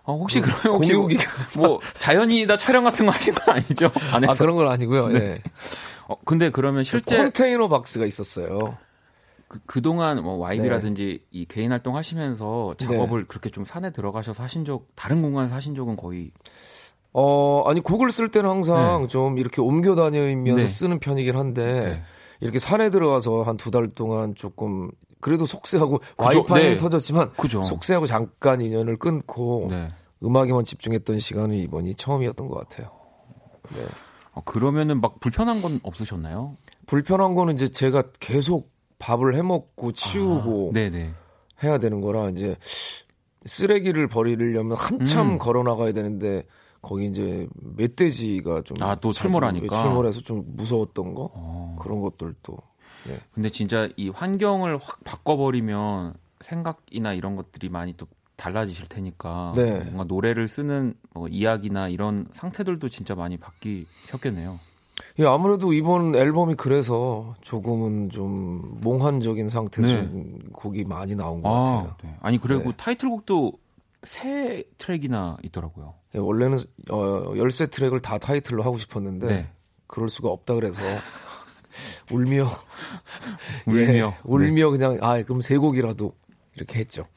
어, 혹시 그러면 혹시 공유기가 뭐 자연이다 촬영 같은 거 하신 거 아니죠 안에서 아 그런 건 아니고요. 네. 예. 어, 근데 그러면 실제 컨테이너 박스가 있었어요. 그, 그동안 뭐 YB라든지 이 개인 활동 하시면서 네. 작업을 그렇게 좀 산에 들어가셔서 하신 적 다른 공간에서 하신 적은 거의 어 아니 곡을 쓸 때는 항상 네. 좀 이렇게 옮겨 다니면서 네. 쓰는 편이긴 한데 네. 이렇게 산에 들어가서 한 두 달 동안 조금 그래도 속세하고. 와이파이는 네. 터졌지만 그죠. 속세하고 잠깐 인연을 끊고 네. 음악에만 집중했던 시간이 이번이 처음이었던 것 같아요. 네. 어, 그러면은 막 불편한 건 없으셨나요? 불편한 거는 이제 제가 계속 밥을 해 먹고 치우고 아. 해야 되는 거라 이제 쓰레기를 버리려면 한참 음. 걸어 나가야 되는데 거기 이제 멧돼지가 좀 아, 또 자주 출몰하니까? 출몰해서 좀 무서웠던 거 어. 그런 것들도 예. 근데 진짜 이 환경을 확 바꿔버리면 생각이나 이런 것들이 많이 또 달라지실 테니까 네. 뭔가 노래를 쓰는 뭐 이야기나 이런 상태들도 진짜 많이 바뀌셨겠네요. 예, 아무래도 이번 앨범이 그래서 조금은 좀 몽환적인 상태에서 네. 좀 곡이 많이 나온 것 아, 같아요. 네. 아니 그리고 네. 타이틀곡도 세 트랙이나 있더라고요. 예, 원래는 어, 열세 트랙을 다 타이틀로 하고 싶었는데 네. 그럴 수가 없다 그래서 울며 울며. 예, 울며 그냥 아 그럼 세 곡이라도 이렇게 했죠.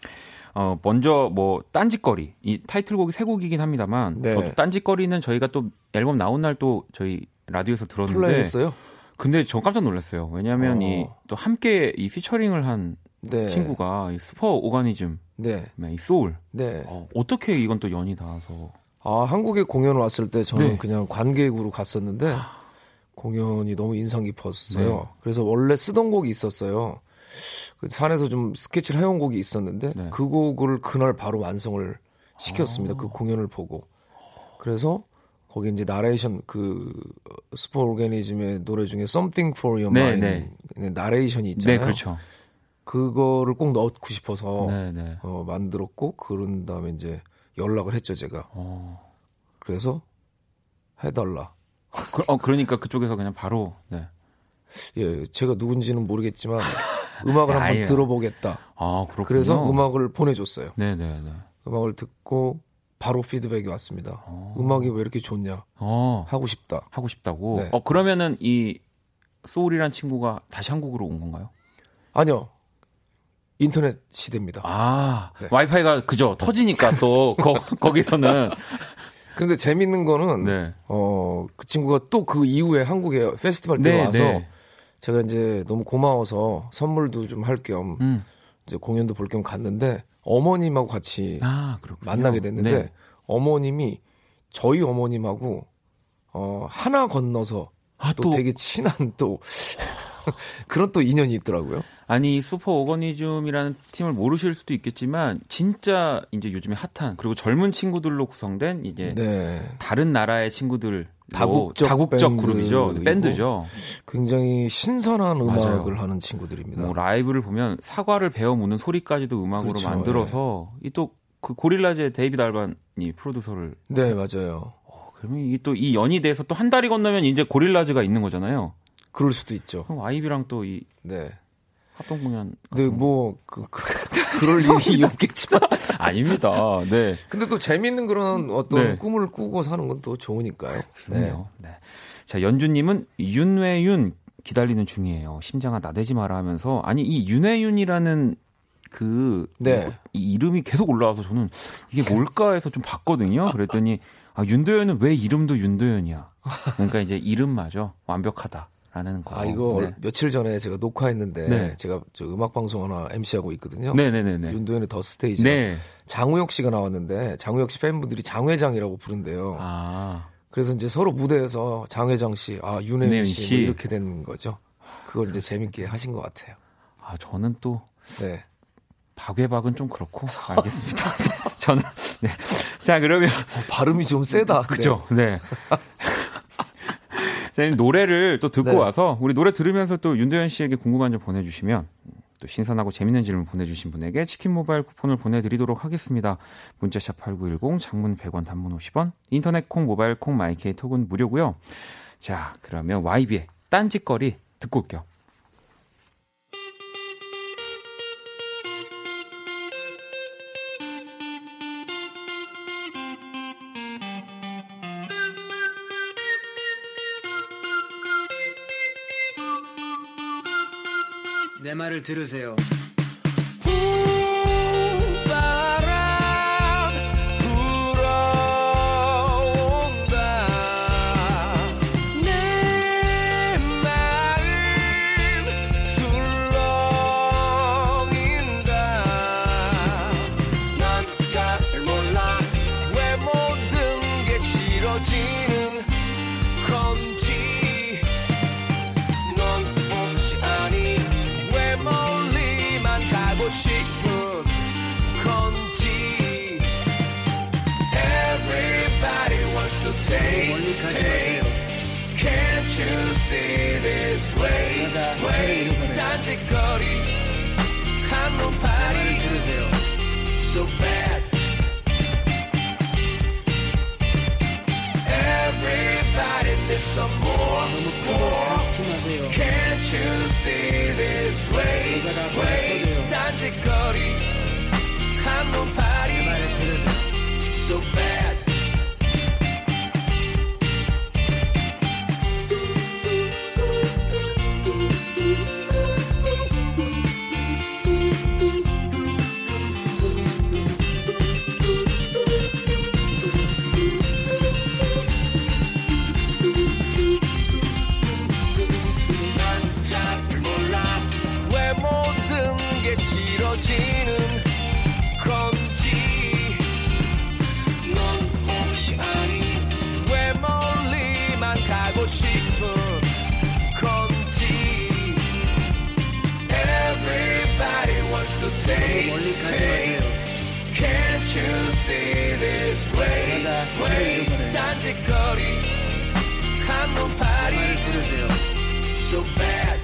어, 먼저 뭐 딴짓거리 이 타이틀곡이 세 곡이긴 합니다만 네. 저도 딴짓거리는 저희가 또 앨범 나온 날 또 저희 라디오에서 들었는데 플레이했어요? 근데 저 깜짝 놀랐어요. 왜냐하면 어. 이또 함께 이 피처링을 한 네. 친구가 이 Superorganism, 네. 이 소울 네. 어, 어떻게 이건 또 연이 닿아서 아, 한국에 공연 왔을 때 저는 네. 그냥 관객으로 갔었는데 공연이 너무 인상 깊었어요. 네. 그래서 원래 쓰던 곡이 있었어요. 그 산에서 좀 스케치를 해온 곡이 있었는데 네. 그 곡을 그날 바로 완성을 시켰습니다. 아. 그 공연을 보고. 그래서 거기 이제 나레이션 그 스포 오르게니즘의 노래 중에 Something for Your 네, Mind 네. 나레이션이 네 있잖아요. 그렇죠. 그거를 꼭 넣고 싶어서 네, 네. 어, 만들었고 그런 다음에 이제 연락을 했죠 제가. 어. 그래서 해달라. 그, 어 그러니까 그쪽에서 그냥 바로 네. 예, 제가 누군지는 모르겠지만 음악을 한번 아유. 들어보겠다. 아 그렇군요. 그래서 음악을 보내줬어요. 네, 네, 네. 음악을 듣고 바로 피드백이 왔습니다. 음악이 왜 이렇게 좋냐? 어 하고 싶다. 하고 싶다고. 네. 어 그러면은 이 소울이란 친구가 다시 한국으로 온 건가요? 아니요. 인터넷 시대입니다. 아 네. 와이파이가 그죠 터지니까 또 거, 거기서는 근데 재밌는 거는 네. 어, 그 친구가 또 그 이후에 한국에 페스티벌 때 네, 와서 네. 제가 이제 너무 고마워서 선물도 좀 할겸 음. 이제 공연도 볼 겸 갔는데 어머님하고 같이 아. 만나게 됐는데 네. 어머님이 저희 어머님하고 어 하나 건너서 아, 또, 또 되게 친한 또 그런 또 인연이 있더라고요. 아니 슈퍼 오거니즘이라는 팀을 모르실 수도 있겠지만 진짜 이제 요즘에 핫한 그리고 젊은 친구들로 구성된 이제 네. 다른 나라의 친구들 다국적 다국적 밴드이고 그룹이죠 밴드죠. 굉장히 신선한 맞아요. 음악을 하는 친구들입니다. 뭐 라이브를 보면 사과를 베어 무는 소리까지도 음악으로 그렇죠, 만들어서 이또 그 Gorillaz의 데이먼 알반이 프로듀서를 네, 맞아요. 그러면 이또이 연이 돼서 또 한 달이 건너면 이제 Gorillaz가 있는 거잖아요. 그럴 수도 있죠. 그럼 YB랑 또이 네. 합동 공연 근데 뭐 그, 그, 그럴 일이 없겠지만 아닙니다. 네. 근데 또 재밌는 그런 어떤 네. 꿈을 꾸고 사는 건 또 좋으니까요. 그럼요. 네. 자, 연주님은 윤회윤 기다리는 중이에요. 심장아 나대지 마라 하면서 아니 이 윤회윤이라는 그 네. 뭐, 이 이름이 계속 올라와서 저는 이게 뭘까 해서 좀 봤거든요. 그랬더니 아 윤도현은 왜 이름도 윤도현이야? 그러니까 이제 이름마저 완벽하다 라는 거. 아 이거 네. 며칠 전에 제가 녹화했는데 네. 제가 저 음악 방송 하나 MC 하고 있거든요. 네네네네. 윤도현의 더 스테이지. 네. 장우혁 씨가 나왔는데 장우혁 씨 팬분들이 장 회장이라고 부른대요. 아 그래서 이제 서로 무대에서 장 회장 씨, 아 윤혜윤 씨, 씨. 뭐 이렇게 된 거죠. 그걸 이제 재밌게 하신 것 같아요. 아, 저는 또 네. 박외박은 좀 그렇고 알겠습니다. 저는 네. 자 그러면 발음이 좀 세다. 그죠? 네. 자, 이 노래를 또 듣고 네. 와서 우리 노래 들으면서 또 윤도현 씨에게 궁금한 점 보내주시면 또 신선하고 재밌는 질문 보내주신 분에게 치킨 모바일 쿠폰을 보내드리도록 하겠습니다. 문자샵 8910, 장문 100원, 단문 50원, 인터넷 콩, 모바일 콩, 마이케이 톡은 무료고요. 자, 그러면 YB의 딴짓거리 듣고 올게요. 들으세요. 터져 you see this way? 그러다 저를 way? 잃어버려요. 딴짓거리 내 한눈파리 말을 들으세요. so bad.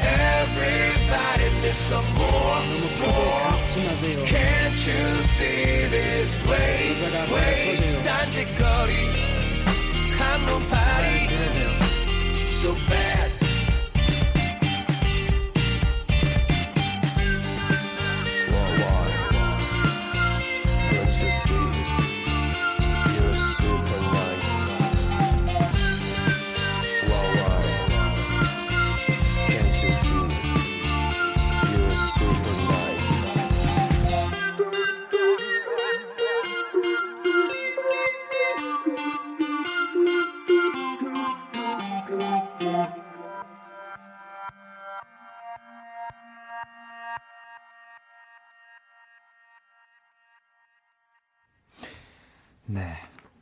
Everybody needs some more. 너무 큰거 갖지 마세요. Can't you see this way? 그러다가 더 way? 터져요. 딴짓거리 내 말을 한눈파리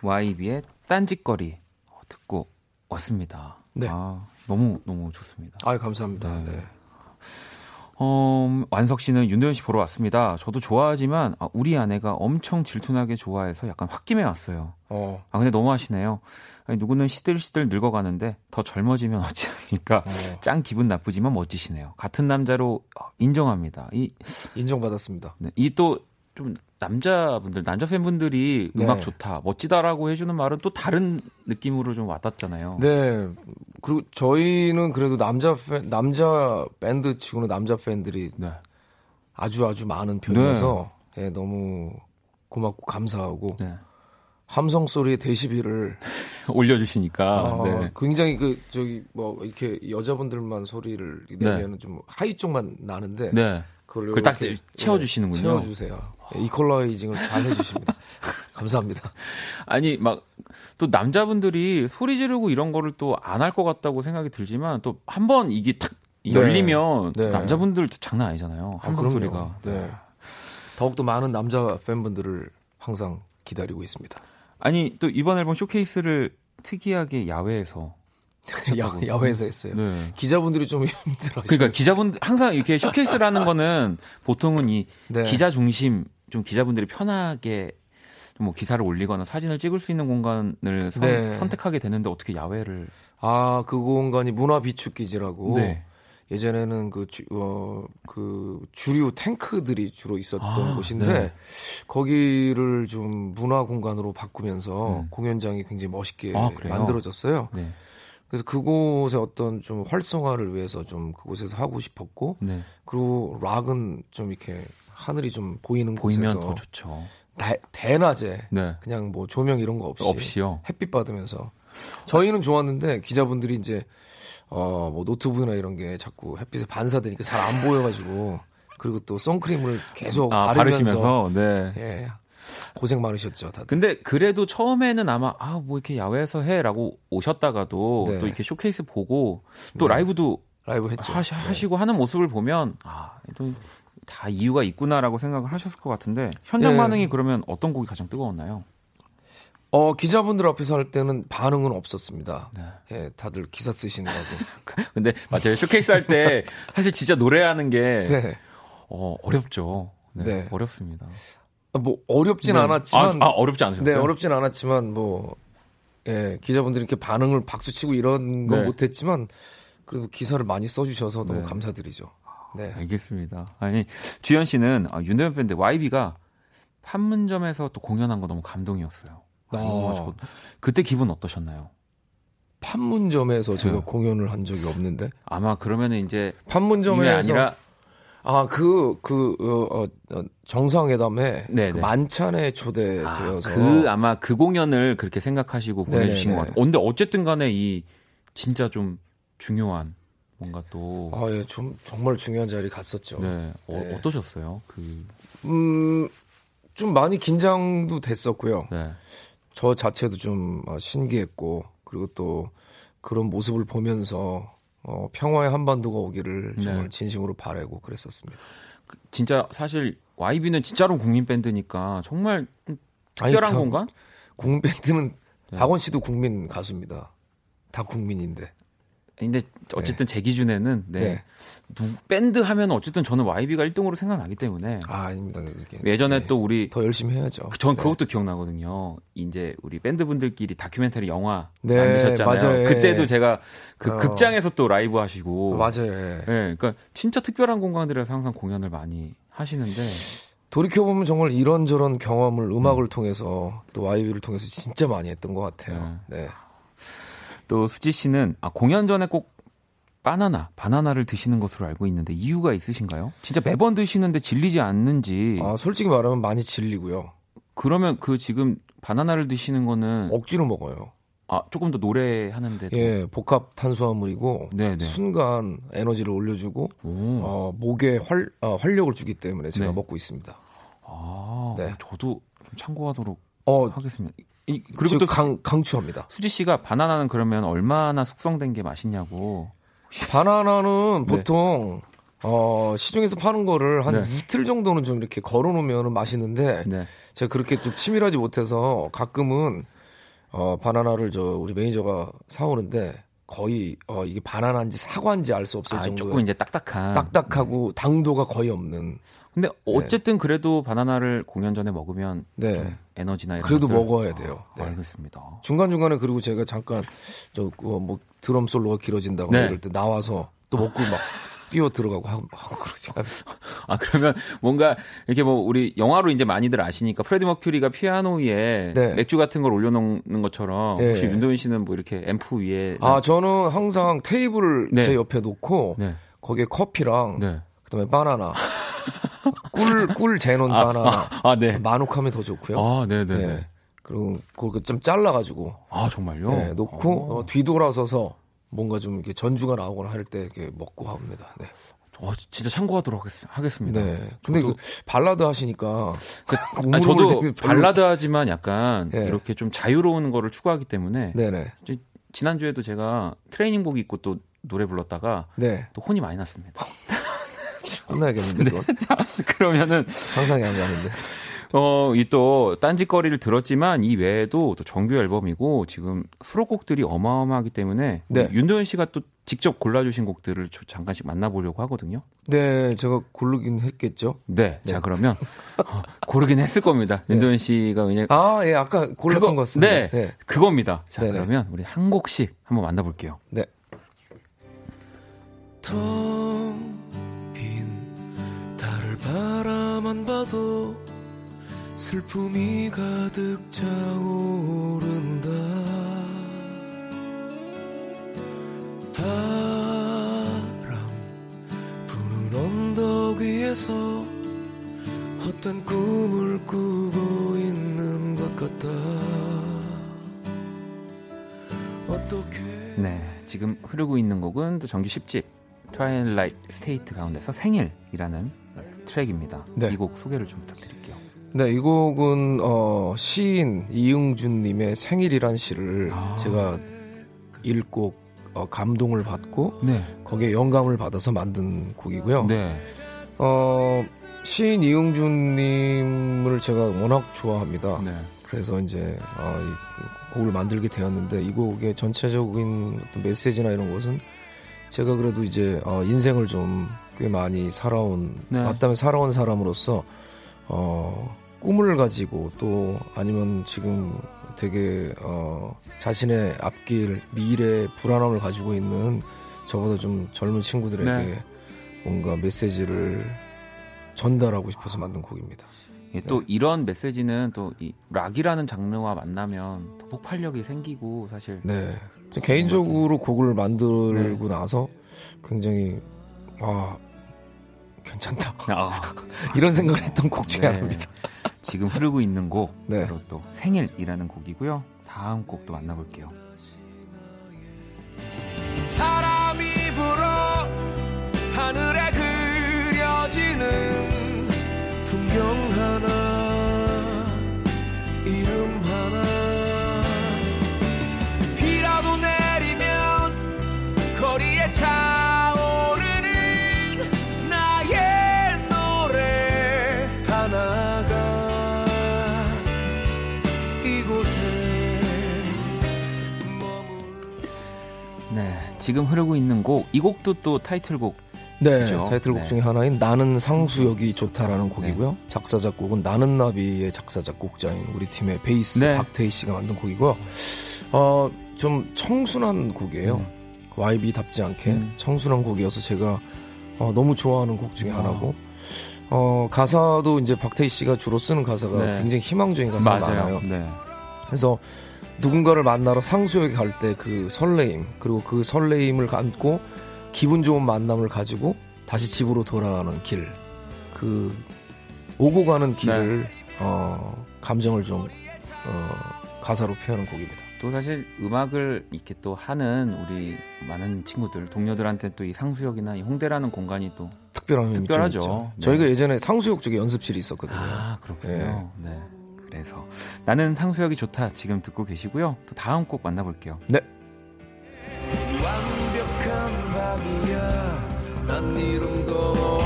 YB의 딴짓거리 어, 듣고 왔습니다. 네. 아, 너무 너무 좋습니다. 아 감사합니다. 네. 네. 어, 완석 씨는 윤도현 씨 보러 왔습니다. 저도 좋아하지만 아, 우리 아내가 엄청 질투나게 좋아해서 약간 홧김에 왔어요. 어, 아 근데 너무 하시네요. 아니, 누구는 시들시들 늙어가는데 더 젊어지면 어찌합니까? 어. 짱 기분 나쁘지만 멋지시네요. 같은 남자로 어, 인정합니다. 이 인정받았습니다. 네, 또좀 남자분들, 남자 팬분들이 네. 음악 좋다, 멋지다라고 해주는 말은 또 다른 느낌으로 좀 와닿잖아요. 네. 그리고 저희는 그래도 남자 팬, 남자 밴드 치고는 남자 팬들이 네. 아주 아주 많은 편이어서 예, 너무 고맙고 감사하고 네. 함성 소리의 데시벨을 올려주시니까. 어, 네. 굉장히 그 저기 뭐 이렇게 여자분들만 소리를 내면 좀 high 쪽만 나는데 네. 그걸, 그걸 딱 채워주시는군요. 예, 채워주세요. 예, 이퀄라이징을 잘 해주십니다. 감사합니다. 아니 막 또 남자분들이 소리 지르고 이런 거를 또 안 할 것 같다고 생각이 들지만 또 한 번 이게 탁 열리면 네. 남자분들도 장난 아니잖아요. 아, 함성 그럼요. 소리가. 네. 더욱더 많은 남자 팬분들을 항상 기다리고 있습니다. 아니 또 이번 앨범 쇼케이스를 특이하게 야외에서 야, 야외에서 했어요. 네. 기자분들이 좀 힘들어. 그러니까 기자분 항상 이렇게 쇼케이스라는 거는 보통은 이 네. 기자 중심 좀 기자분들이 편하게 뭐 기사를 올리거나 사진을 찍을 수 있는 공간을 선, 네. 택하게 되는데 어떻게 야외를 아, 그 공간이 문화 비축 기지라고. 네. 예전에는 그, 주, 어, 그 주류 탱크들이 주로 있었던 아, 곳인데 네. 거기를 좀 문화 공간으로 바꾸면서 음. 공연장이 굉장히 멋있게 아? 만들어졌어요. 네. 그래서 그곳의 어떤 좀 활성화를 위해서 좀 그곳에서 하고 싶었고 네. 그리고 락은 좀 이렇게 하늘이 좀 보이는 보이면 곳에서 더 좋죠. 대, 대낮에 네. 그냥 뭐 조명 이런 거 없이 없이요. 햇빛 받으면서 저희는 좋았는데 기자분들이 이제 어 뭐 노트북이나 이런 게 자꾸 햇빛에 반사되니까 잘 안 보여가지고 그리고 또 선크림을 계속 아, 바르면서 바르시면서 네. 예 고생 많으셨죠 다들. 근데 그래도 처음에는 아마 아 뭐 이렇게 야외에서 해라고 오셨다가도 네. 또 이렇게 쇼케이스 보고 또 라이브도 라이브 했죠. 하시, 네. 하시고 하는 모습을 보면 아또 다 이유가 있구나라고 생각을 하셨을 것 같은데 현장 네. 반응이 그러면 어떤 곡이 가장 뜨거웠나요? 어 기자분들 앞에서 할 때는 반응은 없었습니다. 네. 예 다들 기사 쓰시느라고. 근데 맞아요 쇼케이스 할 때 사실 진짜 노래하는 게 네. 어, 어렵죠. 네, 네. 어렵습니다. 뭐 어렵진 네. 않았지만 아, 아, 어렵지 않으셨어요? 네, 어렵진 않았지만 뭐 예, 기자분들이 이렇게 반응을 박수 치고 이런 건 네. 못했지만 그래도 기사를 많이 써주셔서 너무 네. 감사드리죠. 네. 알겠습니다. 아니 주현 씨는 아, 윤대현 밴드 YB가 판문점에서 또 공연한 거 너무 감동이었어요. 아, 아. 저, 그때 기분 어떠셨나요? 판문점에서 제가 네. 공연을 한 적이 없는데 아마 그러면은 이제 판문점에서 이게 아니라 아 그 그 어, 어, 정상회담에 네, 그 네. 만찬에 아, 초대되어서 그 아마 그 공연을 그렇게 생각하시고 보내주신 네네네. 것 같아요. 근데 어쨌든 간에 이 진짜 좀 중요한 뭔가 또 아, 예, 좀 정말 중요한 자리 갔었죠. 네. 어, 네. 어떠셨어요? 그 음, 좀 많이 긴장도 됐었고요. 네. 저 자체도 좀 어, 신기했고 그리고 또 그런 모습을 보면서 어, 평화의 한반도가 오기를 정말 네. 진심으로 바라고 그랬었습니다. 진짜 사실 YB는 진짜로 국민 밴드니까 정말 좀 아니, 특별한 다- 공간? 국민 밴드는 네. 박원 씨도 국민 가수입니다. 다 국민인데. 근데 어쨌든 제 기준에는 네. 네. 누, 밴드 하면 어쨌든 저는 YB가 1등으로 생각나기 때문에 아, 아닙니다. 이렇게. 예전에 네. 또 우리 더 열심히 해야죠. 전 네. 그것도 기억나거든요. 이제 우리 밴드 분들끼리 다큐멘터리 영화 네, 만드셨잖아요. 맞아요. 그때도 제가 그 어. 극장에서 또 라이브 하시고 맞아요. 예. 네, 그러니까 진짜 특별한 공간들에서 항상 공연을 많이 하시는데 돌이켜 보면 정말 이런저런 경험을 음. 음악을 통해서 또 YB를 통해서 진짜 많이 했던 것 같아요. 네. 또 수지 씨는 아, 공연 전에 꼭 바나나, 바나나를 드시는 것으로 알고 있는데 이유가 있으신가요? 진짜 매번 드시는데 질리지 않는지. 아, 솔직히 말하면 많이 질리고요. 그러면 그 지금 바나나를 드시는 거는 억지로 먹어요. 아, 조금 더 노래하는데도 예, 복합 탄수화물이고 네네. 순간 에너지를 올려주고 오. 어, 목에 활, 어, 활력을 주기 때문에 제가 네. 먹고 있습니다. 아, 네. 저도 좀 참고하도록 어, 하겠습니다. 이, 그리고 그리고 또 강, 강추합니다. 수지 씨가 바나나는 그러면 얼마나 숙성된 게 맛있냐고. 바나나는 네. 보통 어, 시중에서 파는 거를 한 네. 이틀 정도는 좀 이렇게 걸어 놓으면 맛있는데 네. 제가 그렇게 좀 치밀하지 못해서 가끔은 어, 바나나를 저 우리 매니저가 사오는데 거의 어, 이게 바나나인지 사과인지 알 수 없을 아, 정도로 조금 이제 딱딱한. 딱딱하고 당도가 거의 없는 근데 어쨌든 그래도 바나나를 공연 전에 먹으면 네. 좀 에너지나 이런 그래도 것들- 먹어야 돼요. 아, 네. 알겠습니다. 중간 중간에 그리고 제가 잠깐 저 뭐 드럼 솔로가 길어진다거나 네. 이럴 때 나와서 또 먹고 막 뛰어 들어가고 하고 막 그러지. 아 그러면 뭔가 이렇게 뭐 우리 영화로 이제 많이들 아시니까 프레디 머큐리가 피아노 위에 네. 맥주 같은 걸 올려놓는 것처럼 네. 혹시 윤도현 씨는 뭐 이렇게 앰프 위에 아 저는 항상 테이블을 네. 제 옆에 놓고 네. 거기에 커피랑 네. 그다음에 바나나 꿀꿀 재놓은 아, 바나나 아, 아, 네. 마누카면 더 좋고요. 아, 네네. 네. 네. 그리고 그거 좀 잘라가지고 아 정말요? 네, 놓고 어, 뒤돌아서서 뭔가 좀 이렇게 전주가 나오거나 할 때 이렇게 먹고 합니다. 네. 어, 진짜 참고하도록 하겠, 하겠습니다. 네. 근데 그 발라드 하시니까 그, 아니, 저도 되게 별로- 발라드 하지만 약간 네. 이렇게 좀 자유로운 거를 추구하기 때문에 네네. 저- 지난주에도 제가 트레이닝복 입고 또 노래 불렀다가 네. 또 혼이 많이 났습니다. 혼나야겠는데 그건 그러면은 상상이 안 가는데. 어, 이 또 딴짓거리를 들었지만 이 외에도 또 정규 앨범이고 지금 수록곡들이 어마어마하기 때문에 네. 윤도현 씨가 또 직접 골라주신 곡들을 저- 잠깐씩 만나보려고 하거든요. 네, 제가 고르긴 했겠죠. 네, 자 그러면 어, 고르긴 했을 겁니다. 윤도현 씨가 그냥 아, 예, 아까 골랐던 그거- 것 같습니다. 네, 네. 그겁니다. 자 네네. 그러면 우리 한 곡씩 한번 만나볼게요. 네. 텅빈 달을 바라만 봐도 슬픔이 가득 차오른다 바람 부는 언덕 위에서 헛된 꿈을 꾸고 있는 것 같다 어떻게 네, 지금 흐르고 있는 곡은 또 정규 10집 Twilight State 가운데서 생일이라는 트랙입니다. 네. 이 곡 소개를 좀 부탁드릴게요. 네, 이 곡은 어, 시인 이응준님의 생일이란 시를 아. 제가 읽고 어, 감동을 받고 네, 거기에 영감을 받아서 만든 곡이고요. 네, 어, 시인 이응준님을 제가 워낙 좋아합니다. 네. 그래서 이제 어, 이 곡을 만들게 되었는데 이 곡의 전체적인 어떤 메시지나 이런 것은 제가 그래도 이제 어, 인생을 좀 꽤 많이 살아온 네. 맞다면 살아온 사람으로서 어, 꿈을 가지고 또 아니면 지금 되게 어 자신의 앞길 미래 불안함을 가지고 있는 저보다 좀 젊은 친구들에게 네. 뭔가 메시지를 전달하고 싶어서 만든 곡입니다. 예, 또 이런 메시지는 또 이 락이라는 장르와 만나면 더 폭발력이 생기고 사실 네. 저 개인적으로 곡을 만들고 나서 굉장히 아 괜찮다 아, 이런 생각을 했던 곡 중에 네. 하나입니다. 지금 흐르고 있는 곡 네. 바로 또 생일이라는 곡이고요. 다음 곡도 만나볼게요. 바람이 불어 하늘에 그려지는 풍경 하나 지금 흐르고 있는 곡, 이 곡도 또 타이틀곡. 네, 그죠? 타이틀곡 네. 중에 하나인 나는 상수역이 좋다라는 곡이고요. 작사 작곡은 나는 나비의 작사 작곡자인 우리 팀의 베이스 네. 박태희 씨가 만든 곡이고요. 어, 좀 청순한 곡이에요. YB답지 않게 음. 청순한 곡이어서 제가 어, 너무 좋아하는 곡 중에 아. 하나고 어, 가사도 이제 박태희 씨가 주로 쓰는 가사가 네. 굉장히 희망적인 가사가 맞아요. 많아요. 네. 그래서 누군가를 만나러 상수역에 갈 때 그 설레임 그리고 그 설레임을 안고 기분 좋은 만남을 가지고 다시 집으로 돌아가는 길 그 오고 가는 길을 네. 어, 감정을 좀 어, 가사로 표현한 곡입니다. 또 사실 음악을 이렇게 또 하는 우리 많은 친구들, 동료들한테 또 이 상수역이나 이 홍대라는 공간이 또 특별한 특별하죠. 네. 저희가 예전에 상수역 쪽에 연습실이 있었거든요. 아, 그렇군요. 네. 네. 그래서 나는 상수역이 좋다 지금 듣고 계시고요. 또 다음 곡 만나볼게요. 네. 완벽한 밤이야 난 이름도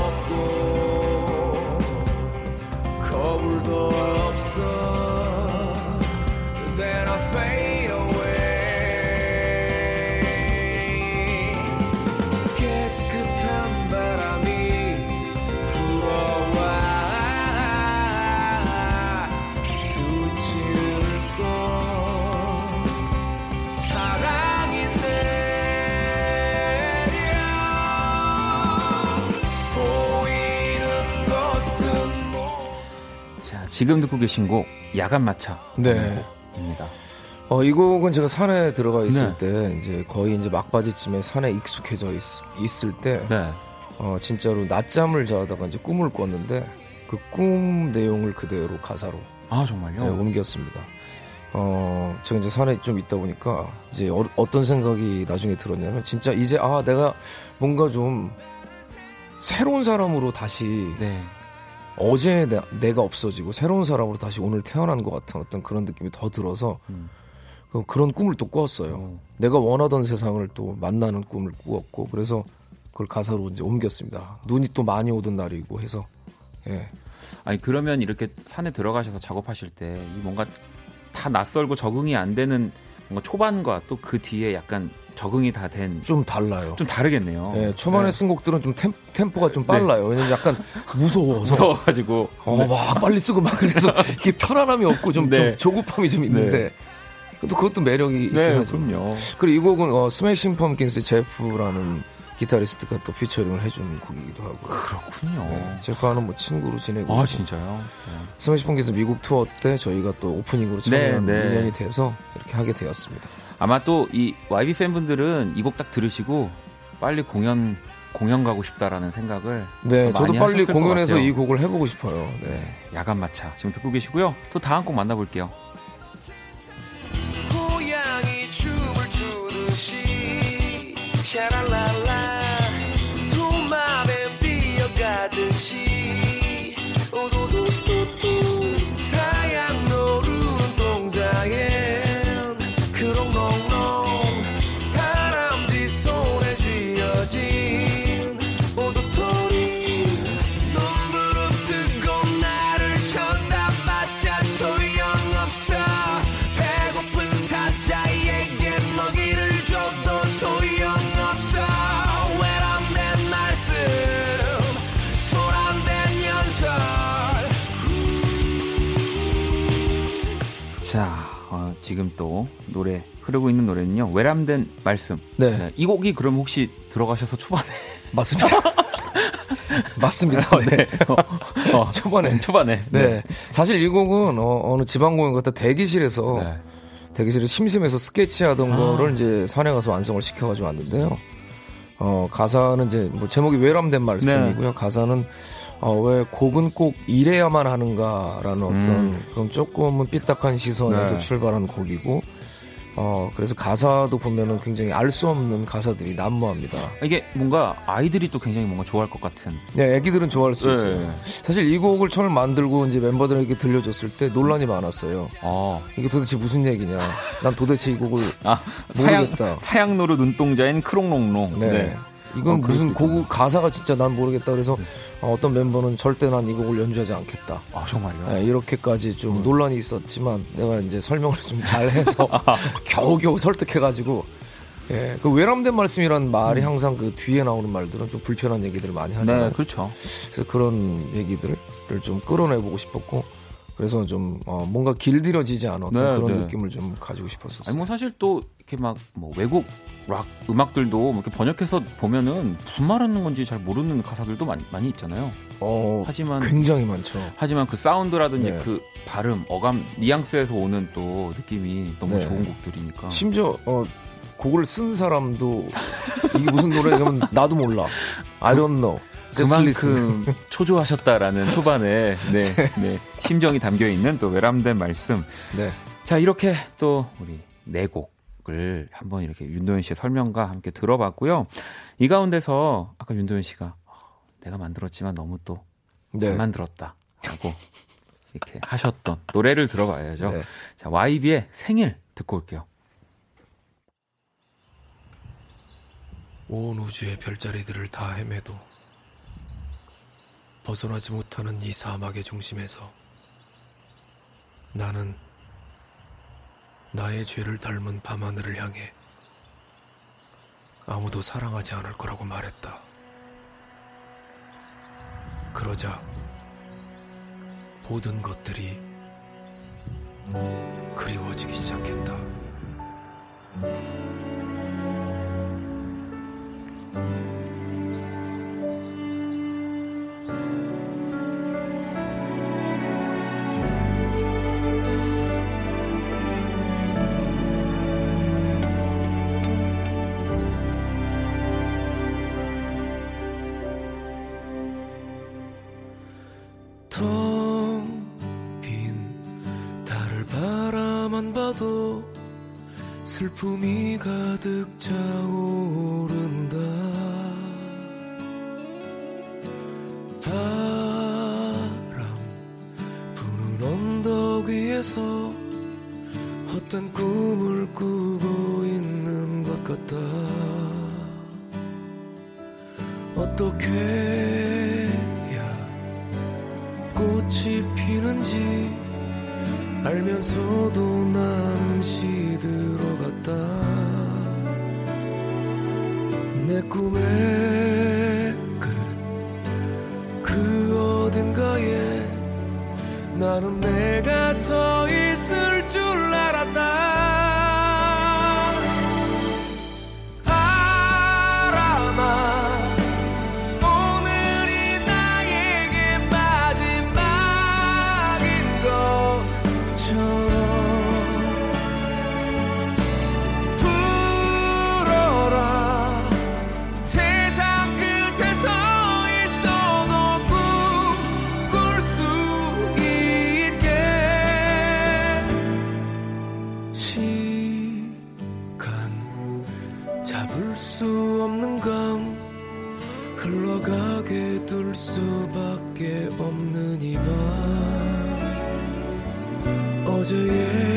지금 듣고 계신 곡 야간 마차. 네. 입니다. 어, 이 곡은 제가 산에 들어가 있을 네. 때 이제 거의 이제 막바지쯤에 산에 익숙해져 있, 을때 네. 어, 진짜로 낮잠을 자다가 이제 꿈을 꿨는데 그 꿈 내용을 그대로 가사로 아, 정말요? 네, 옮겼습니다. 어, 제가 이제 산에 좀 있다 보니까 이제 어, 떤 생각이 나중에 들었냐면 진짜 이제 아, 내가 뭔가 좀 새로운 사람으로 다시 네. 어제 내, 내가 없어지고 새로운 사람으로 다시 오늘 태어난 것 같은 어떤 그런 느낌이 더 들어서 음. 그- 그런 꿈을 또 꾸었어요. 어. 내가 원하던 세상을 또 만나는 꿈을 꾸었고 그래서 그걸 가사로 이제 옮겼습니다. 눈이 또 많이 오던 날이고 해서 예. 아니 그러면 이렇게 산에 들어가셔서 작업하실 때이 뭔가 다 낯설고 적응이 안 되는 뭔가 초반과 또 그 뒤에 약간 적응이 다 된좀좀 달라요. 다르겠네요. 예, 초반에 네. 쓴 곡들은 좀 템, 템포가 좀 빨라요. 왜냐면 약간 무서워서 무서워가지고 어, 막 빨리 쓰고 막 그래서 이게 편안함이 없고 좀, 네. 좀 조급함이 좀 있는데 또 그것도 매력이 있긴 네, 하죠. 그럼요. 그리고 이 곡은 어, 스매싱 펌킨스의 제프라는 기타리스트가 또 피처링을 해준 곡이기도 하고 그렇군요. 네, 제프와는 뭐 친구로 지내고 아. 진짜요? 네. 스매싱 펌킨스 미국 투어 때 저희가 또 오프닝으로 참여한 네, 네. 인연이 돼서 이렇게 하게 되었습니다. 아마 또 이 YB 팬분들은 이 곡 딱 들으시고 빨리 공연 공연 가고 싶다라는 생각을 네, 또 저도 빨리 공연에서. 이 곡을 해보고 싶어요. 네. 야간 마차 지금 듣고 계시고요. 또 다음 곡 만나볼게요. 노래 흐르고 있는 노래는요. 외람된 말씀. 네. 이 곡이 그럼 혹시 들어가셔서 초반에 맞습니다. 맞습니다. 네. 어, 어, 초반에. 초반에. 네. 사실 이 곡은 어, 느 지방 공연 갔다 대기실에서 네. 대기실에 심심해서 스케치하던 아. 거를 이제 산에 가서 완성을 시켜가지고 왔는데요. 어, 가사는 이제 뭐 제목이 외람된 말씀이고요. 네. 가사는 어, 왜 곡은 꼭 이래야만 하는가라는 어떤 음. 그런 조금은 삐딱한 시선에서 네. 출발한 곡이고 어, 그래서 가사도 보면은 굉장히 알 수 없는 가사들이 난무합니다. 이게 뭔가 아이들이 또 굉장히 뭔가 좋아할 것 같은. 네, 애기들은 좋아할 수 네. 있어요. 사실 이 곡을 처음 만들고 이제 멤버들에게 들려줬을 때 논란이 많았어요. 어. 이게 도대체 무슨 얘기냐? 난 도대체 이 곡을 아, 사양, 모르겠다. 사양노루 눈동자인 크롱롱롱. 네. 이건 어, 그럴 무슨 수곡 가사가 진짜 난 모르겠다 그래서 어, 어떤 멤버는 절대 난 이 곡을 연주하지 않겠다. 아, 정말요? 네, 이렇게까지 좀 논란이 있었지만 내가 이제 설명을 좀 잘해서 겨우겨우 설득해가지고 예, 그 외람된 말씀이란 말이 항상 그 뒤에 나오는 말들은 좀 불편한 얘기들을 많이 하잖아요. 네, 그렇죠. 그래서 그런 얘기들을 좀 끌어내보고 싶었고 그래서 좀 어, 뭔가 길들여지지 않았던 네, 그런 네. 느낌을 좀 가지고 싶었었어요. 아니 뭐 사실 또 이렇게 막 뭐 외국 락 음악들도 뭐 이렇게 번역해서 보면은 무슨 말하는 건지 잘 모르는 가사들도 많이 많이 있잖아요. 어, 하지만 굉장히 많죠. 하지만 그 사운드라든지 네. 그 발음, 어감, 뉘앙스에서 오는 또 느낌이 너무 네. 좋은 곡들이니까. 심지어 어, 곡을 쓴 사람도 이게 무슨 노래냐면 나도 몰라. I don't know. Listen. 그만큼 초조하셨다라는 초반에 네, 네, 심정이 담겨 있는 또 외람된 말씀. 네. 자 이렇게 또 우리 네곡 을 한번 이렇게 윤도현 씨의 설명과 함께 들어봤고요. 이 가운데서 아까 윤도현 씨가 어, 내가 만들었지만 너무 또잘 네. 만들었다라고 이렇게 하셨던 노래를 들어봐야죠. 네. 자 YB의 생일 듣고 올게요. 온 우주의 별자리들을 다 헤매도 벗어나지 못하는 이 사막의 중심에서 나는 나의 죄를 닮은 밤하늘을 향해 아무도 사랑하지 않을 거라고 말했다. 그러자 모든 것들이 그리워지기 시작했다. 텅 어제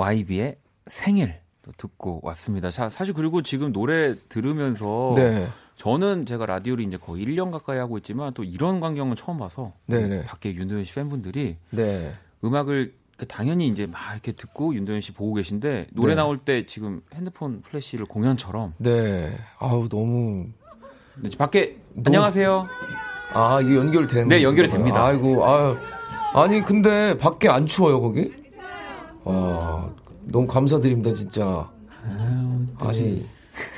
YB의 생일 또 듣고 왔습니다. 자, 사실 그리고 지금 노래 들으면서 네. 저는 제가 라디오를 이제 거의 1년 가까이 하고 있지만 또 이런 광경은 처음 봐서 네네. 밖에 윤도현 씨 팬분들이 네. 음악을 당연히 이제 막 이렇게 듣고 윤도현 씨 보고 계신데 노래 네. 나올 때 지금 핸드폰 플래시를 공연처럼 네. 아우 너무 네, 밖에 안녕하세요. 아 이게 연결되는 네, 연결이. 됩니다. 아이고 아유 아니 근데 밖에 안 추워요 거기? 아 너무 감사드립니다 진짜. 아니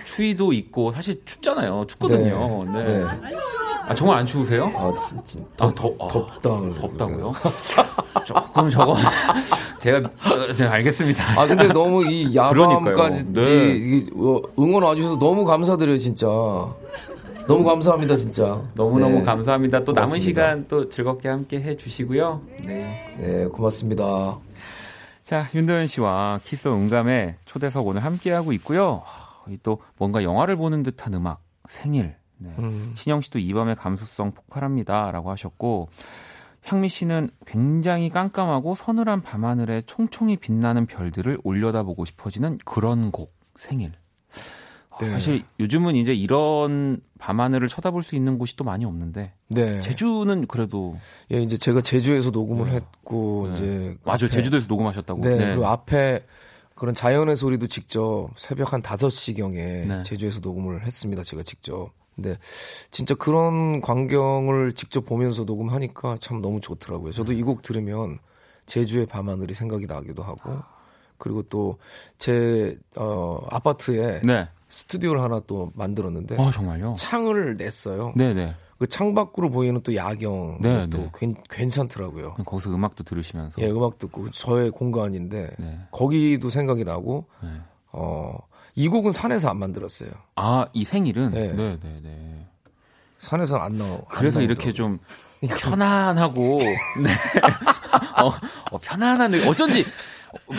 추위도 있고 사실 춥잖아요. 춥거든요. 네. 네. 아 정말 안 추우세요? 아 진짜 아, 더, 아, 덥다. 덥다고요? 조금 저거 제가 어, 제가 알겠습니다. 아 근데 너무 이 야밤까지. 네. 이- 어, 응원 와주셔서 너무 감사드려요 진짜. 너무 감사합니다 진짜. 너무너무 네. 감사합니다. 또 남은 고맙습니다. 시간 또 즐겁게 함께 해주시고요. 네. 네 고맙습니다. 자, 윤도현 씨와 키스 응감의 초대석 오늘 함께하고 있고요. 하, 이또 뭔가 영화를 보는 듯한 음악, 생일. 네. 음. 신영 씨도 이 밤의 감수성 폭발합니다. 라고 하셨고, 향미 씨는 굉장히 깜깜하고 서늘한 밤하늘에 총총히 빛나는 별들을 올려다보고 싶어지는 그런 곡, 생일. 어, 네. 사실 요즘은 이제 이런 밤하늘을 쳐다볼 수 있는 곳이 또 많이 없는데, 네. 제주는 그래도 예 이제 제가 제주에서 녹음을 했고 네. 이제 맞아요. 앞에- 제주도에서 녹음하셨다고. 네, 그리고 앞에 그런 자연의 소리도 직접 새벽 한 5시 경에 네. 제주에서 녹음을 했습니다. 제가 직접. 근데 진짜 그런 광경을 직접 보면서 녹음하니까 참 너무 좋더라고요. 저도 이 곡 들으면 제주의 밤하늘이 생각이 나기도 하고 그리고 또 제 어, 아파트에 네. 스튜디오를 하나 또 만들었는데 아, 정말요? 창을 냈어요. 네네. 그 창 밖으로 보이는 또 야경 네, 또 네. 괜, 괜찮더라고요. 거기서 음악도 들으시면서. 예, 음악 듣고 저의 공간인데 네. 거기도 생각이 나고 네. 어, 이 곡은 산에서 안 만들었어요. 아, 이 생일은? 네. 네, 네, 네. 산에서 안 나와. 안 그래서 이렇게 나오더라고요. 좀 편안하고, 네. 어, 어, 편안한, 느- 어쩐지,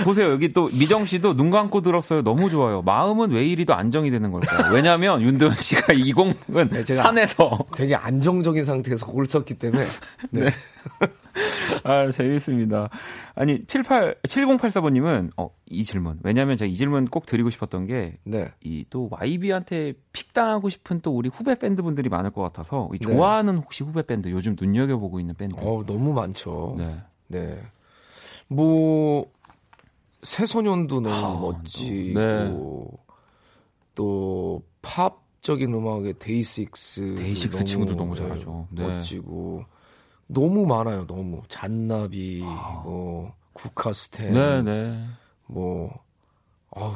보세요. 여기 또 미정 씨도 눈 감고 들었어요. 너무 좋아요. 마음은 왜 이리도 안정이 되는 걸까요? 왜냐면 윤도현 씨가 이 곡은 네, 산에서. 되게 안정적인 상태에서 곡을 썼기 때문에 네. 아, 재밌습니다. 아니, 78, 7084번님은, 어, 이 질문. 왜냐면 제가 이 질문 꼭 드리고 싶었던 게, 네. 이 또 YB한테 픽당하고 싶은 또 우리 후배 밴드분들이 많을 것 같아서, 이 네. 좋아하는 혹시 후배 밴드, 요즘 눈여겨보고 있는 밴드. 어, 너무 많죠. 네. 네. 뭐 새소년도 너무 아, 멋지고 네. 또 팝적인 음악의 데이식스 데이식스 친구들 너무 잘하죠. 네. 멋지고 너무 많아요. 너무 잔나비 뭐 국카스텐 네, 네. 뭐 아우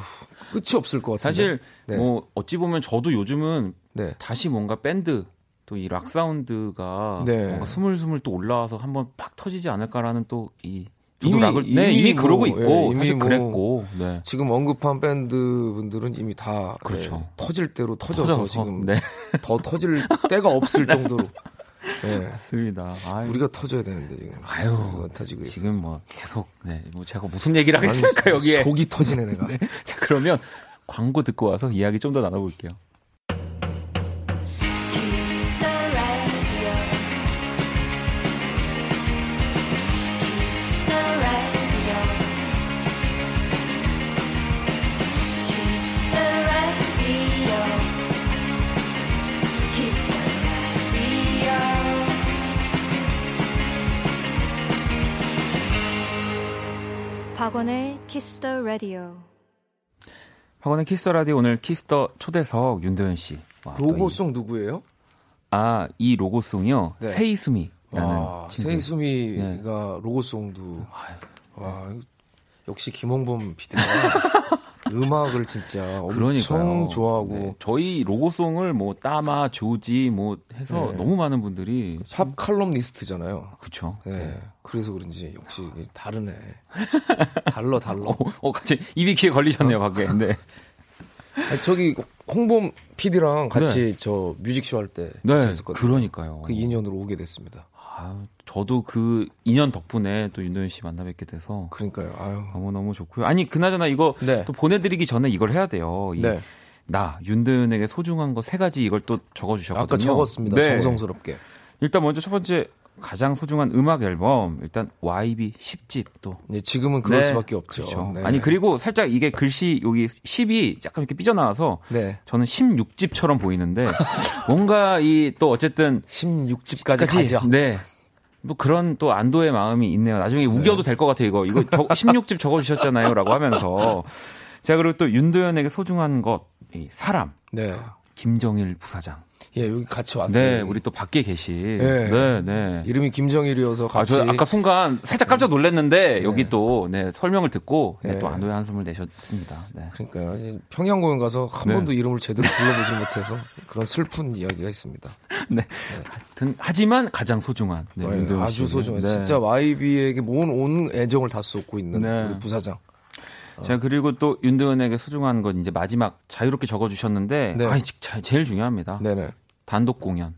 끝이 없을 것 같은데. 사실, 네. 뭐, 어찌 보면 저도 요즘은 네. 다시 뭔가 밴드, 또 이 락 사운드가 네. 뭔가 스물스물 또 올라와서 한번 팍 터지지 않을까라는 또 이, 저도 이미- 네, 이미 이미 뭐, 그러고 있고, 예, 이미 사실 뭐 그랬고, 네. 지금 언급한 밴드 분들은 이미 다 그렇죠. 예, 터질 대로 터져서, 터져서, 지금 네. 더 터질 때가 없을 정도로 예, 맞습니다. 아유, 우리가 터져야 되는데 지금 아유, 터지고 있어. 지금 뭐 계속 네, 뭐 제가 무슨 얘기를 하겠습니까 여기에? 속이 터지네 내가. 네. 자 그러면 광고 듣고 와서 이야기 좀 더 나눠볼게요. 박원의 키스 더 라디오. 박원의 키스 더 라디오 오늘 키스터 초대석 윤도현 씨. 와, 또 이- 로고송 누구예요? 아, 이 로고송이요. 네. 세이수미라는 아. 세이수미가 로고송도 와 역시 김홍범 PD가 음악을 진짜 엄청. 좋아하고 네, 저희 로고송을 뭐 따마, 조지 뭐 해서 네. 너무 많은 분들이 팝 칼럼니스트잖아요. 그쵸. 네. 그래서 그런지 역시 다르네. 달러 달러. 어, 어, 갑자기 입이 귀에 걸리셨네요, 밖에. 네. 아니, 저기 홍범 PD랑 같이 저 뮤직쇼 할때 네, 같이 했었거든요. 그러니까요. 그 인연으로 오게 됐습니다. 아, 저도 그 인연 덕분에 또 윤도현 씨 만나 뵙게 돼서 그러니까요. 아유. 너무 너무 좋고요. 아니, 그나저나 이거 네. 또 보내드리기 전에 이걸 해야 돼요. 이 네. 나, 윤도현에게 소중한 거 세 가지 이걸 또 적어주셨거든요. 아까 적었습니다. 네. 정성스럽게. 일단 먼저 첫 번째 가장 소중한 음악 앨범 일단 YB 10집 또 네, 지금은 그럴 네, 수밖에 없죠. 그렇죠. 네. 아니 그리고 살짝 이게 글씨 여기 10이 약간 이렇게 삐져나와서 네. 저는 16집처럼 보이는데 뭔가 이 또 어쨌든 16집까지 까지, 가죠. 네. 또 그런 또 안도의 마음이 있네요. 나중에 우겨도 될 것 같아요. 이거 이거 저, 16집 적어주셨잖아요라고 하면서 자 그리고 또 윤도현에게 소중한 것이 사람 네. 김정일 부사장. 예, 여기 같이 왔어요. 네, 우리 또 밖에 계신. 네. 네, 네. 이름이 김정일이어서 아, 같이 저 아까 순간 살짝 깜짝 놀랐는데 네. 여기 또 네, 설명을 듣고 네, 네. 또 안도의 한숨을 내셨습니다. 네. 그러니까요. 평양 공연 가서 한 네. 번도 이름을 제대로 불러보지 못해서 그런 슬픈 이야기가 있습니다. 네. 하여튼 하지만 가장 소중한 네, 네, 아주. 소중해. 네. 진짜 YB에게 모은 온 애정을 다 쏟고 있는 네. 우리 부사장. 자 그리고 또 윤도현에게 소중한 건 이제 마지막 자유롭게 적어주셨는데 네. 아 제일 중요합니다. 네네. 단독 공연.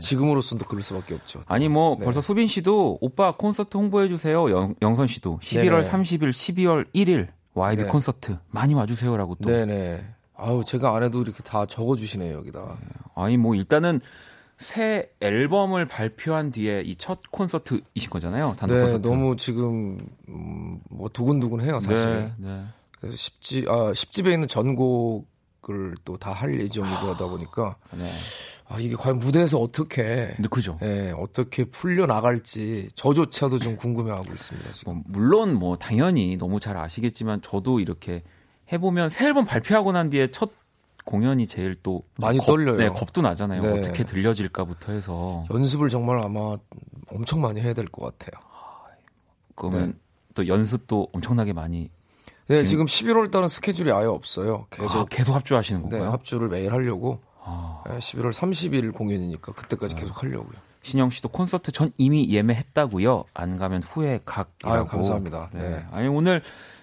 지금으로서도 그럴 수밖에 없죠. 아니 뭐 네. 벌써 수빈 씨도 오빠 콘서트 홍보해 주세요. 영, 영선 씨도 11월 네네. 30일, 12월 1일 YB 네. 콘서트 많이 와주세요라고 또. 네네. 아우 제가 안 해도 이렇게 다 적어주시네요 여기다. 아니 뭐 일단은 새 앨범을 발표한 뒤에 이 첫 콘서트이신 거잖아요. 단독 네, 콘서트. 너무 지금 음, 뭐 두근두근해요 사실. 네, 네. 그래서 10집 아 10집에 있는 전곡을 또 다 할 예정이고 하다 보니까 네. 아 이게 과연 무대에서 어떻게 근데 그죠. 예, 어떻게 풀려 나갈지 저조차도 좀 궁금해하고 있습니다 지금. 뭐 물론 뭐 당연히 너무 잘 아시겠지만 저도 이렇게 해보면 새 앨범 발표하고 난 뒤에 첫 공연이 제일 또 많이 겁, 떨려요. 네, 겁도 나잖아요. 네. 어떻게 들려질까부터 해서 연습을 정말 아마 엄청 많이 해야 될 것 같아요. 그러면 또 연습도 엄청나게 많이 네, 지금- 지금 11월 달은 스케줄이 아예 없어요. 계속 아, 계속 합주하시는 네, 건가요? 합주를 매일 하려고. 아, 네, 11월 30일 공연이니까 그때까지 계속 하려고요. 신영 씨도 콘서트 전 이미 예매했다고요. 안 가면 후회 각이라고. 아유, 감사합니다. 네. 네. 아니 오늘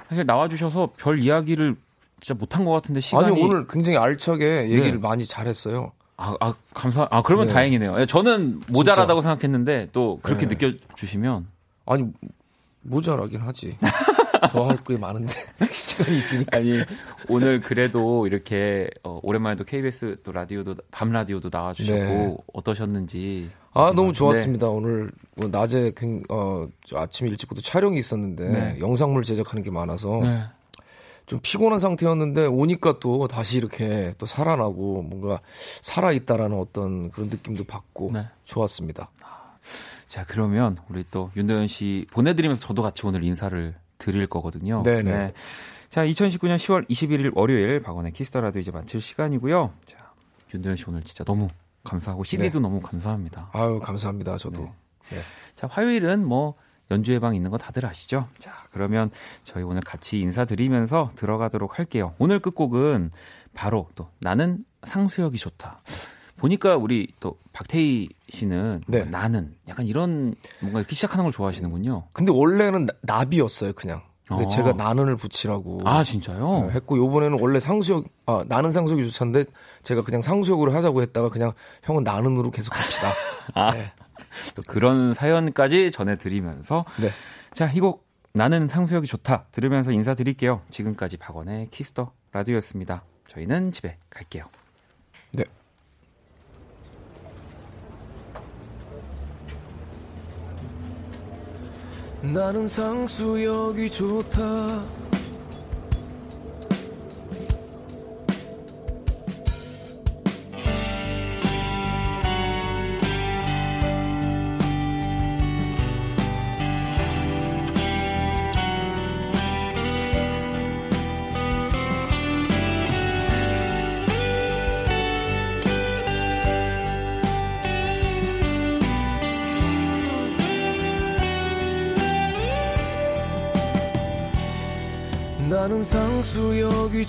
사실 나와 주셔서 별 이야기를 진짜 못한 것 같은데 시간이 아니 오늘 굉장히 알차게 얘기를 네. 많이 잘했어요. 아, 아, 감사. 아 그러면 네. 다행이네요. 예, 저는 모자라다고 생각했는데 또 그렇게 네. 느껴주시면 아니 모자라긴 하지. 더 할 게 많은데 시간이 있으니까. 아니 오늘 그래도 이렇게 어, 오랜만에 또 KBS 또 라디오도 밤 라디오도 나와주셨고 네. 어떠셨는지. 아 너무 네. 좋았습니다. 오늘 뭐 낮에 굉- 어, 저 아침 일찍부터 촬영이 있었는데 네. 영상물 제작하는 게 많아서 네. 좀 피곤한 상태였는데 오니까 또 다시 이렇게 또 살아나고 뭔가 살아 있다라는 어떤 그런 느낌도 받고 네. 좋았습니다. 자 그러면 우리 또 윤도현 씨 보내드리면서 저도 같이 오늘 인사를 드릴 거거든요. 네네. 자 2019년 10월 21일 월요일 박원의 키스 더 라디오 이제 마칠 시간이고요. 자 윤도현 씨 오늘 진짜 너무 감사하고 CD도 너무 감사합니다. 아유 감사합니다. 저도. 네. 자, 화요일은 뭐 연주회 방 있는 거 다들 아시죠? 자, 그러면 저희 오늘 같이 인사드리면서 들어가도록 할게요. 오늘 끝곡은 바로 또 나는 상수역이 좋다. 보니까 우리 또 박태희 씨는 네. 나는 약간 이런 뭔가 이렇게 시작하는 걸 좋아하시는군요. 근데 원래는 나- 나비였어요, 그냥. 근데 어. 제가 나는을 붙이라고 아, 진짜요? 네, 했고 요번에는 원래 상수역 아 나는 상수역이 좋다인데 제가 그냥 상수역으로 하자고 했다가 그냥 형은 나는으로 계속 갑시다. 아. 네. 또 그런 사연까지 전해드리면서 네. 자, 이 곡 나는 상수역이 좋다 들으면서 인사드릴게요. 지금까지 박원의 키스 더 라디오였습니다. 저희는 집에 갈게요. 네. 나는 상수역이 좋다.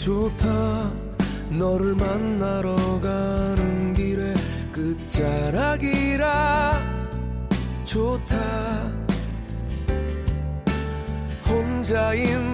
좋다. 너를 만나러 가는 길에 끝자락이라 좋다. 혼자인 내